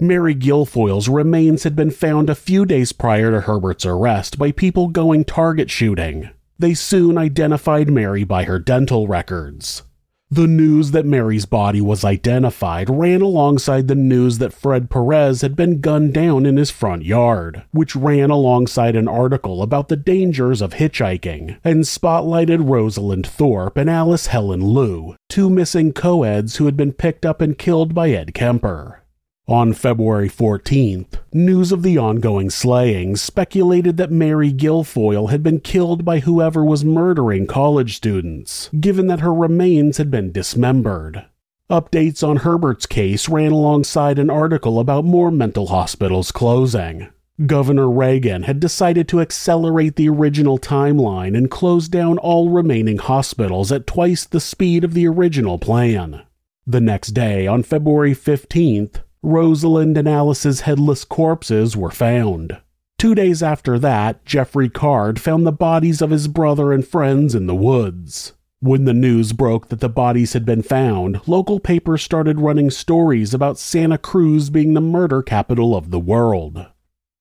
C: Mary Guilfoyle's remains had been found a few days prior to Herbert's arrest by people going target shooting. They soon identified Mary by her dental records. The news that Mary's body was identified ran alongside the news that Fred Perez had been gunned down in his front yard, which ran alongside an article about the dangers of hitchhiking and spotlighted Rosalind Thorpe and Alice Helen Liu, two missing co-eds who had been picked up and killed by Ed Kemper. On February 14th, news of the ongoing slaying speculated that Mary Guilfoyle had been killed by whoever was murdering college students, given that her remains had been dismembered. Updates on Herbert's case ran alongside an article about more mental hospitals closing. Governor Reagan had decided to accelerate the original timeline and close down all remaining hospitals at twice the speed of the original plan. The next day, on February 15th, Rosalind and Alice's headless corpses were found. Two days after that, Jeffrey Card found the bodies of his brother and friends in the woods. When the news broke that the bodies had been found, local papers started running stories about Santa Cruz being the murder capital of the world.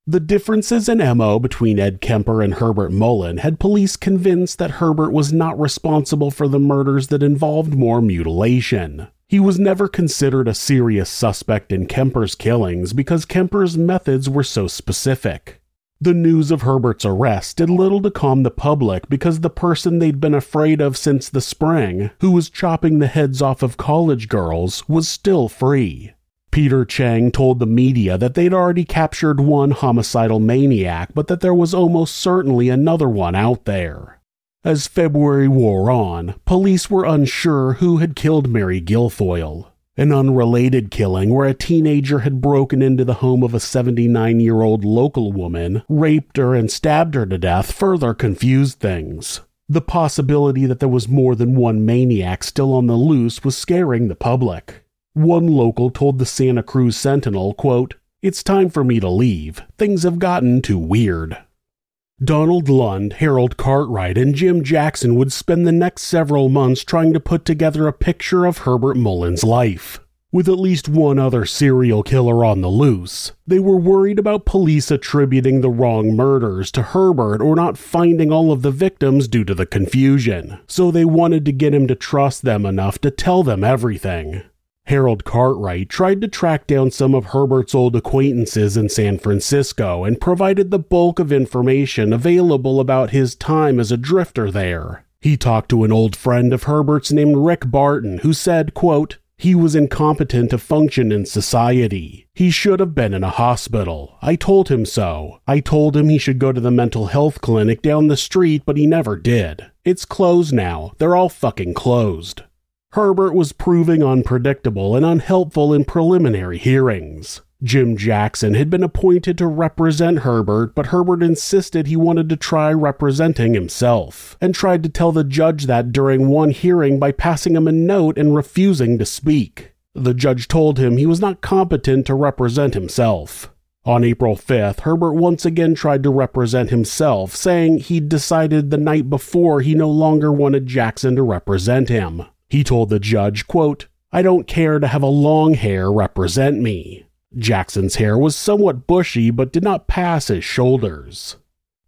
C: The differences in MO between Ed Kemper and Herbert Mullin had police convinced that Herbert was not responsible for the murders that involved more mutilation. He was never considered a serious suspect in Kemper's killings because Kemper's methods were so specific. The news of Herbert's arrest did little to calm the public because the person they'd been afraid of since the spring, who was chopping the heads off of college girls, was still free. Peter Chang told the media that they'd already captured one homicidal maniac, but that there was almost certainly another one out there. As February wore on, police were unsure who had killed Mary Guilfoyle. An unrelated killing where a teenager had broken into the home of a 79 year old local woman, raped her, and stabbed her to death further confused things. The possibility that there was more than one maniac still on the loose was scaring the public. One local told the Santa Cruz Sentinel, quote, It's time for me to leave. Things have gotten too weird. Donald Lund, Harold Cartwright, and Jim Jackson would spend the next several months trying to put together a picture of Herbert Mullin's life. With at least one other serial killer on the loose, they were worried about police attributing the wrong murders to Herbert or not finding all of the victims due to the confusion, so they wanted to get him to trust them enough to tell them everything. Harold Cartwright tried to track down some of Herbert's old acquaintances in San Francisco and provided the bulk of information available about his time as a drifter there. He talked to an old friend of Herbert's named Rick Barton who said, quote, he was incompetent to function in society. He should have been in a hospital. I told him so. I told him he should go to the mental health clinic down the street, but he never did. It's closed now. They're all fucking closed. Herbert was proving unpredictable and unhelpful in preliminary hearings. Jim Jackson had been appointed to represent Herbert, but Herbert insisted he wanted to try representing himself, and tried to tell the judge that during one hearing by passing him a note and refusing to speak. The judge told him he was not competent to represent himself. On April 5th, Herbert once again tried to represent himself, saying he'd decided the night before he no longer wanted Jackson to represent him. He told the judge, quote, I don't care to have a long hair represent me. Jackson's hair was somewhat bushy but did not pass his shoulders.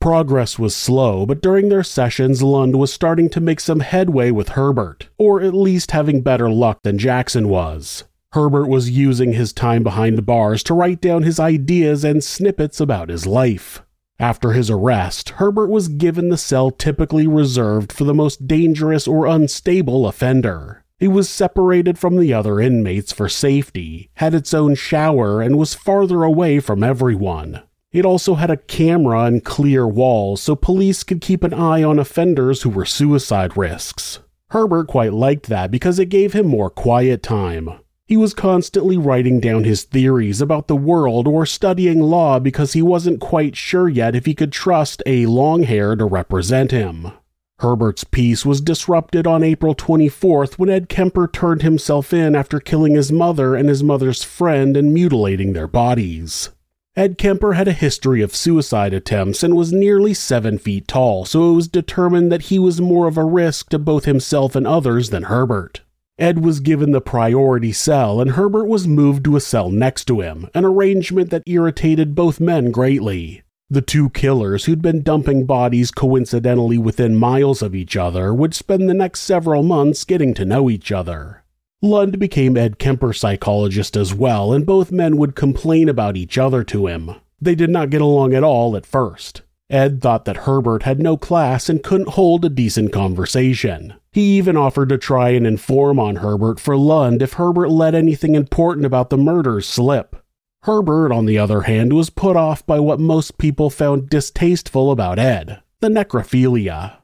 C: Progress was slow, but during their sessions, Lund was starting to make some headway with Herbert, or at least having better luck than Jackson was. Herbert was using his time behind bars to write down his ideas and snippets about his life. After his arrest, Herbert was given the cell typically reserved for the most dangerous or unstable offender. He was separated from the other inmates for safety, had its own shower, and was farther away from everyone. It also had a camera and clear walls so police could keep an eye on offenders who were suicide risks. Herbert quite liked that because it gave him more quiet time. He was constantly writing down his theories about the world or studying law because he wasn't quite sure yet if he could trust a long hair to represent him. Herbert's peace was disrupted on April 24th when Ed Kemper turned himself in after killing his mother and his mother's friend and mutilating their bodies. Ed Kemper had a history of suicide attempts and was nearly seven feet tall, so it was determined that he was more of a risk to both himself and others than Herbert. Ed was given the priority cell, and Herbert was moved to a cell next to him, an arrangement that irritated both men greatly. The two killers, who'd been dumping bodies coincidentally within miles of each other, would spend the next several months getting to know each other. Lund became Ed Kemper's psychologist as well, and both men would complain about each other to him. They did not get along at all at first. Ed thought that Herbert had no class and couldn't hold a decent conversation. He even offered to try and inform on Herbert for Lund if Herbert let anything important about the murders slip. Herbert, on the other hand, was put off by what most people found distasteful about Ed the necrophilia.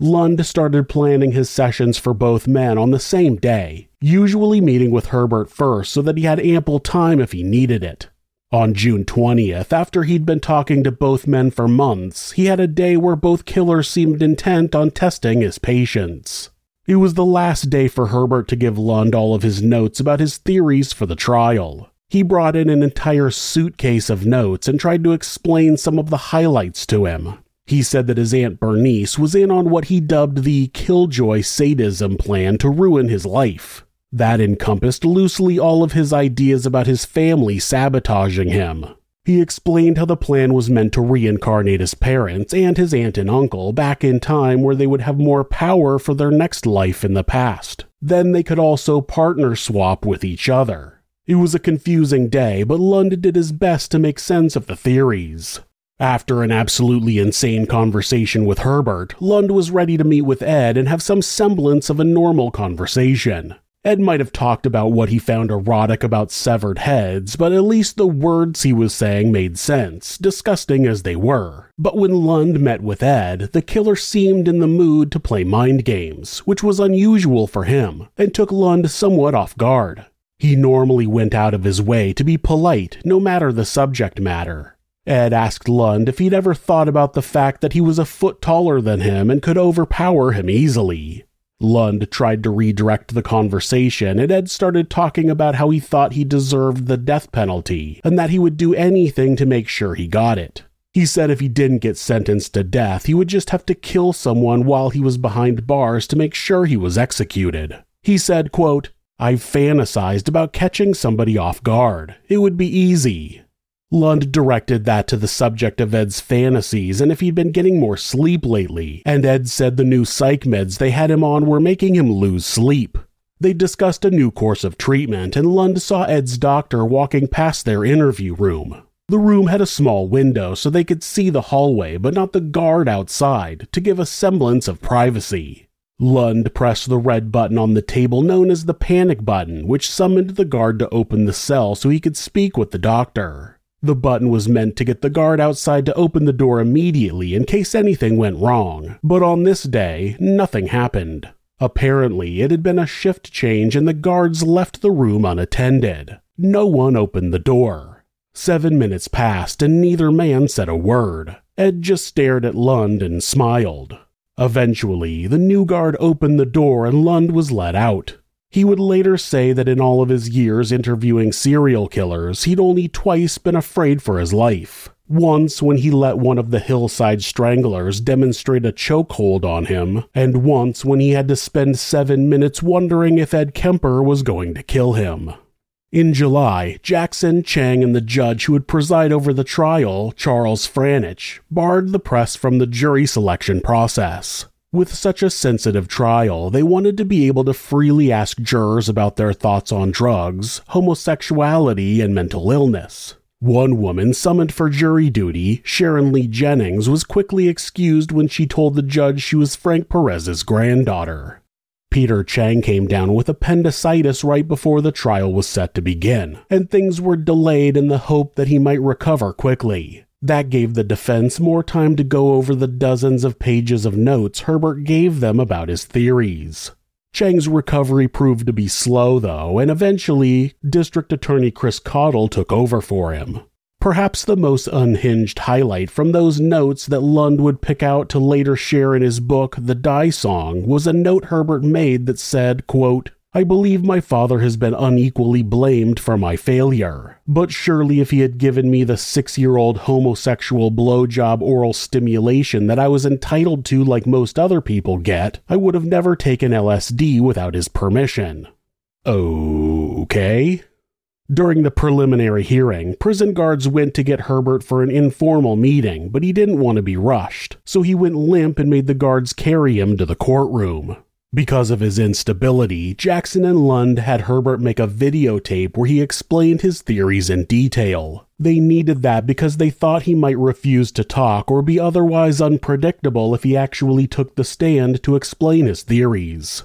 C: Lund started planning his sessions for both men on the same day, usually meeting with Herbert first so that he had ample time if he needed it. On June 20th, after he'd been talking to both men for months, he had a day where both killers seemed intent on testing his patience. It was the last day for Herbert to give Lund all of his notes about his theories for the trial. He brought in an entire suitcase of notes and tried to explain some of the highlights to him. He said that his Aunt Bernice was in on what he dubbed the Killjoy sadism plan to ruin his life. That encompassed loosely all of his ideas about his family sabotaging him. He explained how the plan was meant to reincarnate his parents and his aunt and uncle back in time where they would have more power for their next life in the past. Then they could also partner swap with each other. It was a confusing day, but Lund did his best to make sense of the theories. After an absolutely insane conversation with Herbert, Lund was ready to meet with Ed and have some semblance of a normal conversation. Ed might have talked about what he found erotic about severed heads, but at least the words he was saying made sense, disgusting as they were. But when Lund met with Ed, the killer seemed in the mood to play mind games, which was unusual for him, and took Lund somewhat off guard. He normally went out of his way to be polite, no matter the subject matter. Ed asked Lund if he'd ever thought about the fact that he was a foot taller than him and could overpower him easily. Lund tried to redirect the conversation, and Ed started talking about how he thought he deserved the death penalty and that he would do anything to make sure he got it. He said if he didn't get sentenced to death, he would just have to kill someone while he was behind bars to make sure he was executed. He said, quote, I've fantasized about catching somebody off guard. It would be easy. Lund directed that to the subject of Ed's fantasies and if he'd been getting more sleep lately, and Ed said the new psych meds they had him on were making him lose sleep. They discussed a new course of treatment, and Lund saw Ed's doctor walking past their interview room. The room had a small window so they could see the hallway, but not the guard outside, to give a semblance of privacy. Lund pressed the red button on the table known as the panic button, which summoned the guard to open the cell so he could speak with the doctor. The button was meant to get the guard outside to open the door immediately in case anything went wrong, but on this day, nothing happened. Apparently, it had been a shift change and the guards left the room unattended. No one opened the door. Seven minutes passed and neither man said a word. Ed just stared at Lund and smiled. Eventually, the new guard opened the door and Lund was let out. He would later say that in all of his years interviewing serial killers, he'd only twice been afraid for his life. Once when he let one of the hillside stranglers demonstrate a chokehold on him, and once when he had to spend seven minutes wondering if Ed Kemper was going to kill him. In July, Jackson, Chang, and the judge who would preside over the trial, Charles Franich, barred the press from the jury selection process. With such a sensitive trial, they wanted to be able to freely ask jurors about their thoughts on drugs, homosexuality, and mental illness. One woman summoned for jury duty, Sharon Lee Jennings, was quickly excused when she told the judge she was Frank Perez's granddaughter. Peter Chang came down with appendicitis right before the trial was set to begin, and things were delayed in the hope that he might recover quickly. That gave the defense more time to go over the dozens of pages of notes Herbert gave them about his theories. Chang's recovery proved to be slow, though, and eventually, District Attorney Chris Cottle took over for him. Perhaps the most unhinged highlight from those notes that Lund would pick out to later share in his book, The Die Song, was a note Herbert made that said, quote, I believe my father has been unequally blamed for my failure, but surely if he had given me the six year old homosexual blowjob oral stimulation that I was entitled to, like most other people get, I would have never taken LSD without his permission. Okay. During the preliminary hearing, prison guards went to get Herbert for an informal meeting, but he didn't want to be rushed, so he went limp and made the guards carry him to the courtroom. Because of his instability, Jackson and Lund had Herbert make a videotape where he explained his theories in detail. They needed that because they thought he might refuse to talk or be otherwise unpredictable if he actually took the stand to explain his theories.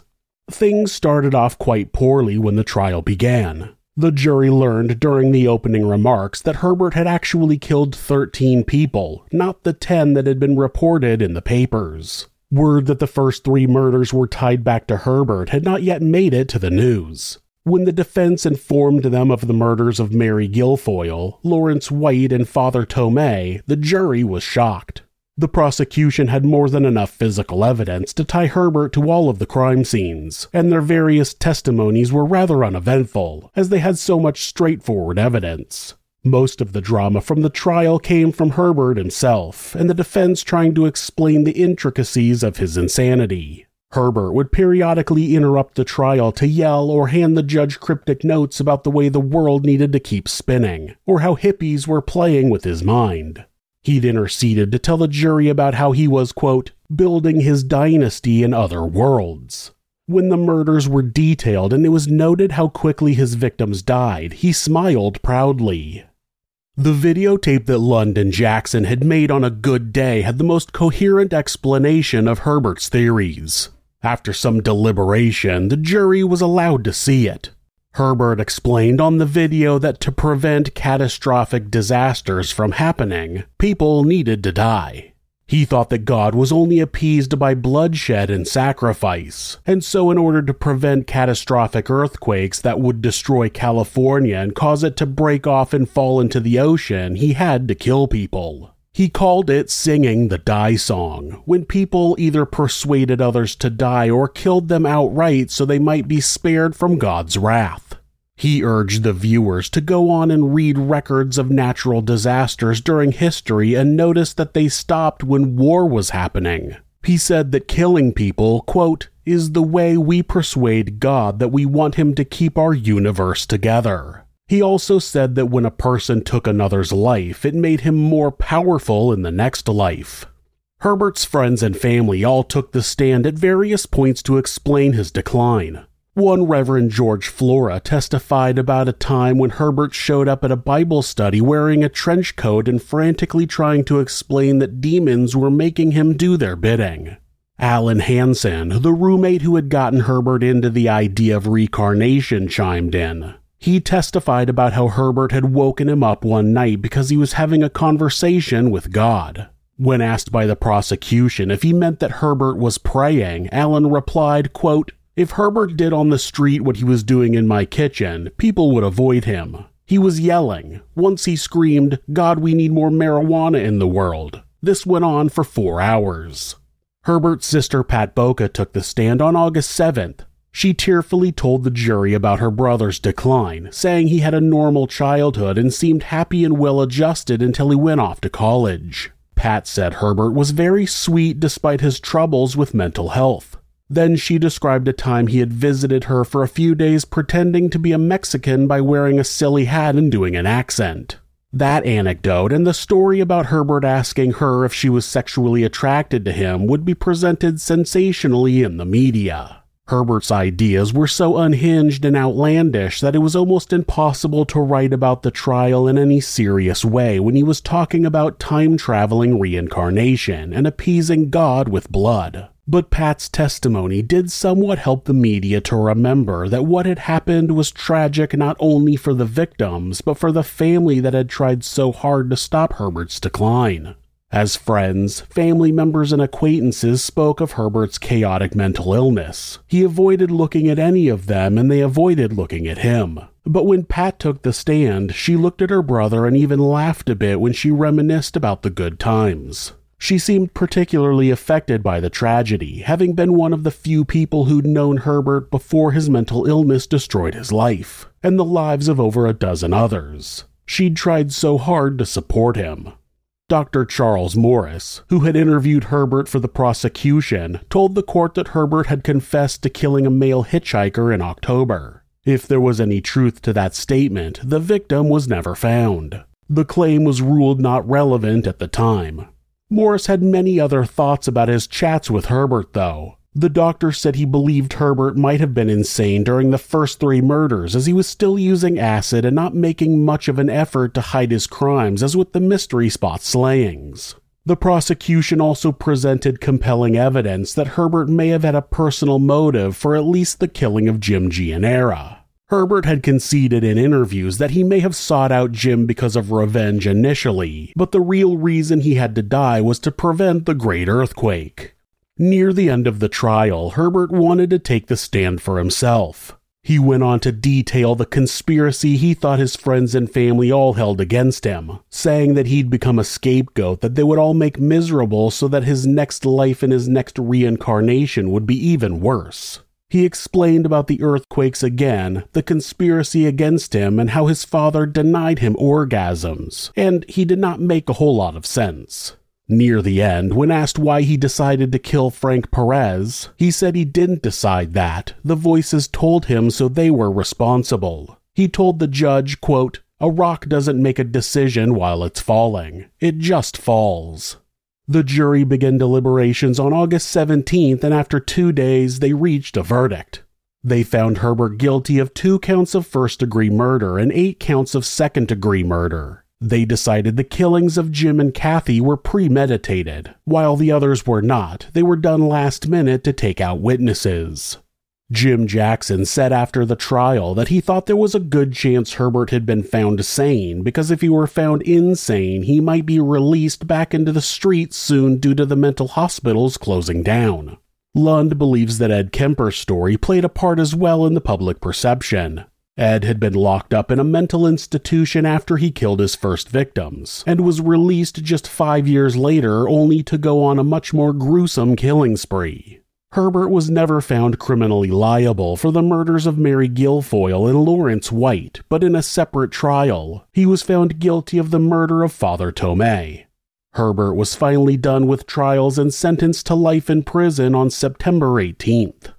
C: Things started off quite poorly when the trial began. The jury learned during the opening remarks that Herbert had actually killed 13 people, not the 10 that had been reported in the papers. Word that the first three murders were tied back to Herbert had not yet made it to the news. When the defense informed them of the murders of Mary Guilfoyle, Lawrence White, and Father Tomei, the jury was shocked. The prosecution had more than enough physical evidence to tie Herbert to all of the crime scenes, and their various testimonies were rather uneventful, as they had so much straightforward evidence. Most of the drama from the trial came from Herbert himself, and the defense trying to explain the intricacies of his insanity. Herbert would periodically interrupt the trial to yell or hand the judge cryptic notes about the way the world needed to keep spinning, or how hippies were playing with his mind. He'd interceded to tell the jury about how he was, quote, building his dynasty in other worlds. When the murders were detailed and it was noted how quickly his victims died, he smiled proudly. The videotape that London Jackson had made on a good day had the most coherent explanation of Herbert's theories. After some deliberation, the jury was allowed to see it. Herbert explained on the video that to prevent catastrophic disasters from happening, people needed to die. He thought that God was only appeased by bloodshed and sacrifice, and so, in order to prevent catastrophic earthquakes that would destroy California and cause it to break off and fall into the ocean, he had to kill people. He called it singing the die song, when people either persuaded others to die or killed them outright so they might be spared from God's wrath. He urged the viewers to go on and read records of natural disasters during history and notice that they stopped when war was happening. He said that killing people, quote, is the way we persuade God that we want Him to keep our universe together. He also said that when a person took another's life, it made him more powerful in the next life. Herbert's friends and family all took the stand at various points to explain his decline. One Reverend George Flora testified about a time when Herbert showed up at a Bible study wearing a trench coat and frantically trying to explain that demons were making him do their bidding. Alan Hansen, the roommate who had gotten Herbert into the idea of reincarnation, chimed in. He testified about how Herbert had woken him up one night because he was having a conversation with God. When asked by the prosecution if he meant that Herbert was praying, Alan replied, quote, if Herbert did on the street what he was doing in my kitchen, people would avoid him. He was yelling. Once he screamed, God, we need more marijuana in the world. This went on for four hours. Herbert's sister Pat Boca took the stand on August 7th. She tearfully told the jury about her brother's decline, saying he had a normal childhood and seemed happy and well adjusted until he went off to college. Pat said Herbert was very sweet despite his troubles with mental health. Then she described a time he had visited her for a few days pretending to be a Mexican by wearing a silly hat and doing an accent. That anecdote and the story about Herbert asking her if she was sexually attracted to him would be presented sensationally in the media. Herbert's ideas were so unhinged and outlandish that it was almost impossible to write about the trial in any serious way when he was talking about time traveling reincarnation and appeasing God with blood. But Pat's testimony did somewhat help the media to remember that what had happened was tragic not only for the victims, but for the family that had tried so hard to stop Herbert's decline. As friends, family members, and acquaintances spoke of Herbert's chaotic mental illness, he avoided looking at any of them and they avoided looking at him. But when Pat took the stand, she looked at her brother and even laughed a bit when she reminisced about the good times. She seemed particularly affected by the tragedy, having been one of the few people who'd known Herbert before his mental illness destroyed his life, and the lives of over a dozen others. She'd tried so hard to support him. Dr. Charles Morris, who had interviewed Herbert for the prosecution, told the court that Herbert had confessed to killing a male hitchhiker in October. If there was any truth to that statement, the victim was never found. The claim was ruled not relevant at the time, Morris had many other thoughts about his chats with Herbert, though. The doctor said he believed Herbert might have been insane during the first three murders, as he was still using acid and not making much of an effort to hide his crimes, as with the mystery spot slayings. The prosecution also presented compelling evidence that Herbert may have had a personal motive for at least the killing of Jim Gianera. Herbert had conceded in interviews that he may have sought out Jim because of revenge initially, but the real reason he had to die was to prevent the Great Earthquake. Near the end of the trial, Herbert wanted to take the stand for himself. He went on to detail the conspiracy he thought his friends and family all held against him, saying that he'd become a scapegoat that they would all make miserable so that his next life and his next reincarnation would be even worse. He explained about the earthquakes again, the conspiracy against him, and how his father denied him orgasms, and he did not make a whole lot of sense. Near the end, when asked why he decided to kill Frank Perez, he said he didn't decide that. The voices told him so they were responsible. He told the judge, quote, a rock doesn't make a decision while it's falling. It just falls. The jury began deliberations on August 17th, and after two days, they reached a verdict. They found Herbert guilty of two counts of first degree murder and eight counts of second degree murder. They decided the killings of Jim and Kathy were premeditated, while the others were not. They were done last minute to take out witnesses. Jim Jackson said after the trial that he thought there was a good chance Herbert had been found sane because if he were found insane, he might be released back into the streets soon due to the mental hospitals closing down. Lunde believes that Ed Kemper's story played a part as well in the public perception. Ed had been locked up in a mental institution after he killed his first victims, and was released just five years later only to go on a much more gruesome killing spree. Herbert was never found criminally liable for the murders of Mary Guilfoyle and Lawrence White, but in a separate trial, he was found guilty of the murder of Father Tomei. Herbert was finally done with trials and sentenced to life in prison on September 18th.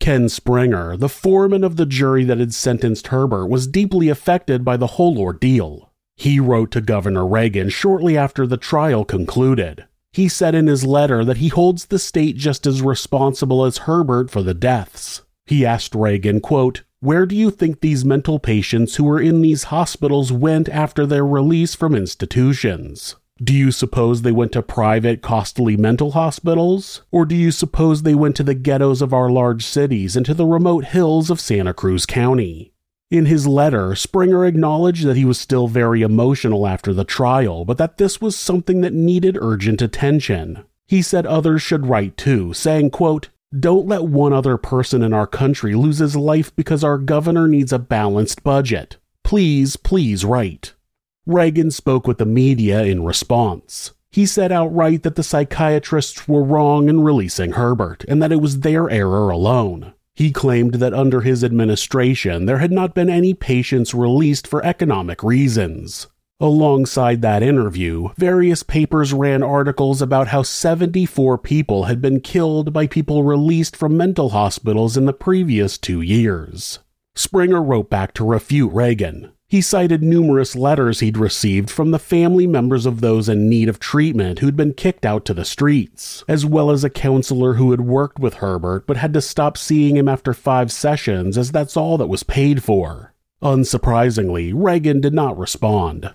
C: Ken Springer, the foreman of the jury that had sentenced Herbert, was deeply affected by the whole ordeal. He wrote to Governor Reagan shortly after the trial concluded. He said in his letter that he holds the state just as responsible as Herbert for the deaths. He asked Reagan, quote, Where do you think these mental patients who were in these hospitals went after their release from institutions? Do you suppose they went to private, costly mental hospitals? Or do you suppose they went to the ghettos of our large cities and to the remote hills of Santa Cruz County? In his letter, Springer acknowledged that he was still very emotional after the trial, but that this was something that needed urgent attention. He said others should write too, saying, quote, Don't let one other person in our country lose his life because our governor needs a balanced budget. Please, please write. Reagan spoke with the media in response. He said outright that the psychiatrists were wrong in releasing Herbert, and that it was their error alone. He claimed that under his administration there had not been any patients released for economic reasons. Alongside that interview, various papers ran articles about how 74 people had been killed by people released from mental hospitals in the previous two years. Springer wrote back to refute Reagan. He cited numerous letters he'd received from the family members of those in need of treatment who'd been kicked out to the streets, as well as a counselor who had worked with Herbert but had to stop seeing him after five sessions as that's all that was paid for. Unsurprisingly, Reagan did not respond.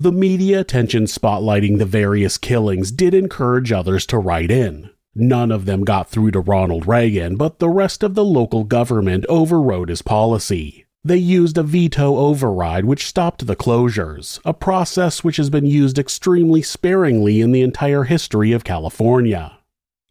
C: The media attention spotlighting the various killings did encourage others to write in. None of them got through to Ronald Reagan, but the rest of the local government overrode his policy. They used a veto override which stopped the closures, a process which has been used extremely sparingly in the entire history of California.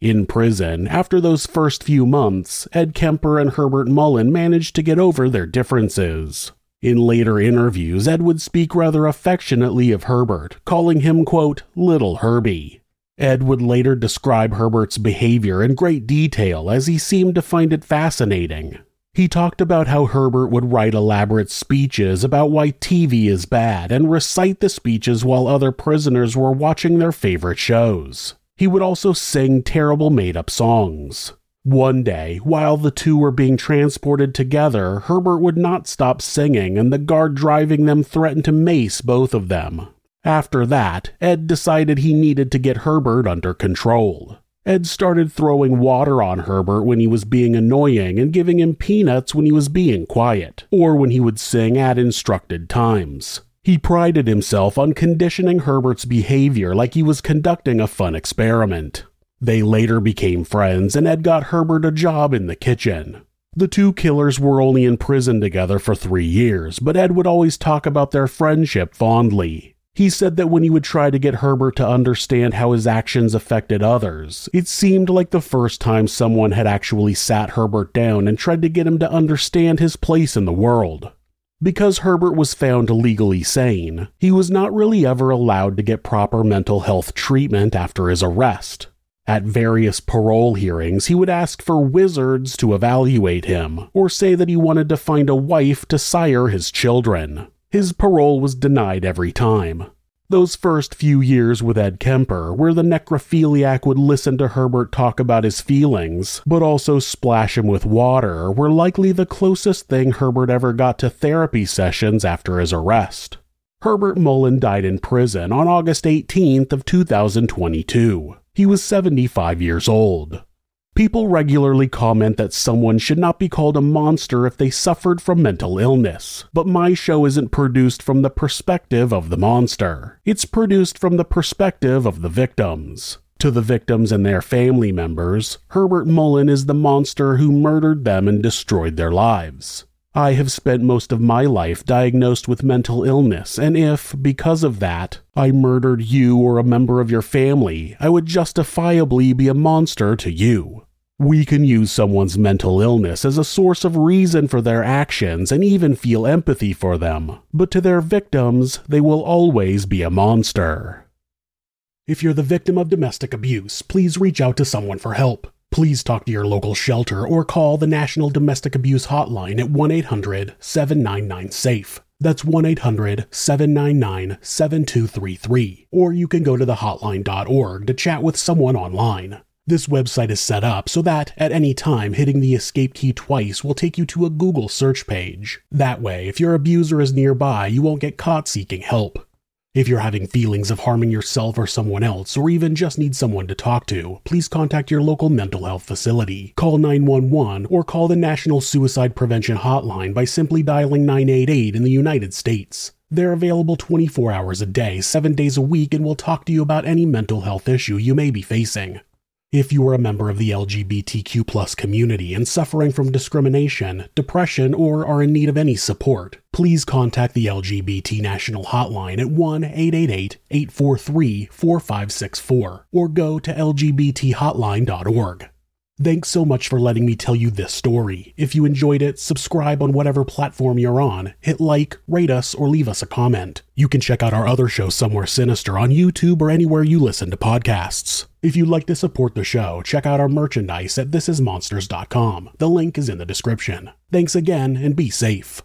C: In prison, after those first few months, Ed Kemper and Herbert Mullin managed to get over their differences. In later interviews, Ed would speak rather affectionately of Herbert, calling him, quote, Little Herbie. Ed would later describe Herbert's behavior in great detail as he seemed to find it fascinating. He talked about how Herbert would write elaborate speeches about why TV is bad and recite the speeches while other prisoners were watching their favorite shows. He would also sing terrible made up songs. One day, while the two were being transported together, Herbert would not stop singing, and the guard driving them threatened to mace both of them. After that, Ed decided he needed to get Herbert under control. Ed started throwing water on Herbert when he was being annoying and giving him peanuts when he was being quiet, or when he would sing at instructed times. He prided himself on conditioning Herbert's behavior like he was conducting a fun experiment. They later became friends, and Ed got Herbert a job in the kitchen. The two killers were only in prison together for three years, but Ed would always talk about their friendship fondly. He said that when he would try to get Herbert to understand how his actions affected others, it seemed like the first time someone had actually sat Herbert down and tried to get him to understand his place in the world. Because Herbert was found legally sane, he was not really ever allowed to get proper mental health treatment after his arrest. At various parole hearings, he would ask for wizards to evaluate him, or say that he wanted to find a wife to sire his children. His parole was denied every time. Those first few years with Ed Kemper, where the necrophiliac would listen to Herbert talk about his feelings, but also splash him with water, were likely the closest thing Herbert ever got to therapy sessions after his arrest. Herbert Mullin died in prison on August 18th of 2022. He was 75 years old. People regularly comment that someone should not be called a monster if they suffered from mental illness, but my show isn't produced from the perspective of the monster. It's produced from the perspective of the victims. To the victims and their family members, Herbert Mullin is the monster who murdered them and destroyed their lives. I have spent most of my life diagnosed with mental illness, and if, because of that, I murdered you or a member of your family, I would justifiably be a monster to you. We can use someone's mental illness as a source of reason for their actions and even feel empathy for them, but to their victims, they will always be a monster. If you're the victim of domestic abuse, please reach out to someone for help. Please talk to your local shelter or call the National Domestic Abuse Hotline at 1 800 799 SAFE. That's 1 800 799 7233. Or you can go to thehotline.org to chat with someone online. This website is set up so that, at any time, hitting the escape key twice will take you to a Google search page. That way, if your abuser is nearby, you won't get caught seeking help. If you're having feelings of harming yourself or someone else, or even just need someone to talk to, please contact your local mental health facility. Call 911 or call the National Suicide Prevention Hotline by simply dialing 988 in the United States. They're available 24 hours a day, 7 days a week, and will talk to you about any mental health issue you may be facing. If you are a member of the LGBTQ community and suffering from discrimination, depression, or are in need of any support, please contact the LGBT National Hotline at 1 888 843 4564 or go to lgbthotline.org. Thanks so much for letting me tell you this story. If you enjoyed it, subscribe on whatever platform you're on, hit like, rate us, or leave us a comment. You can check out our other show, Somewhere Sinister, on YouTube or anywhere you listen to podcasts. If you'd like to support the show, check out our merchandise at thisismonsters.com. The link is in the description. Thanks again, and be safe.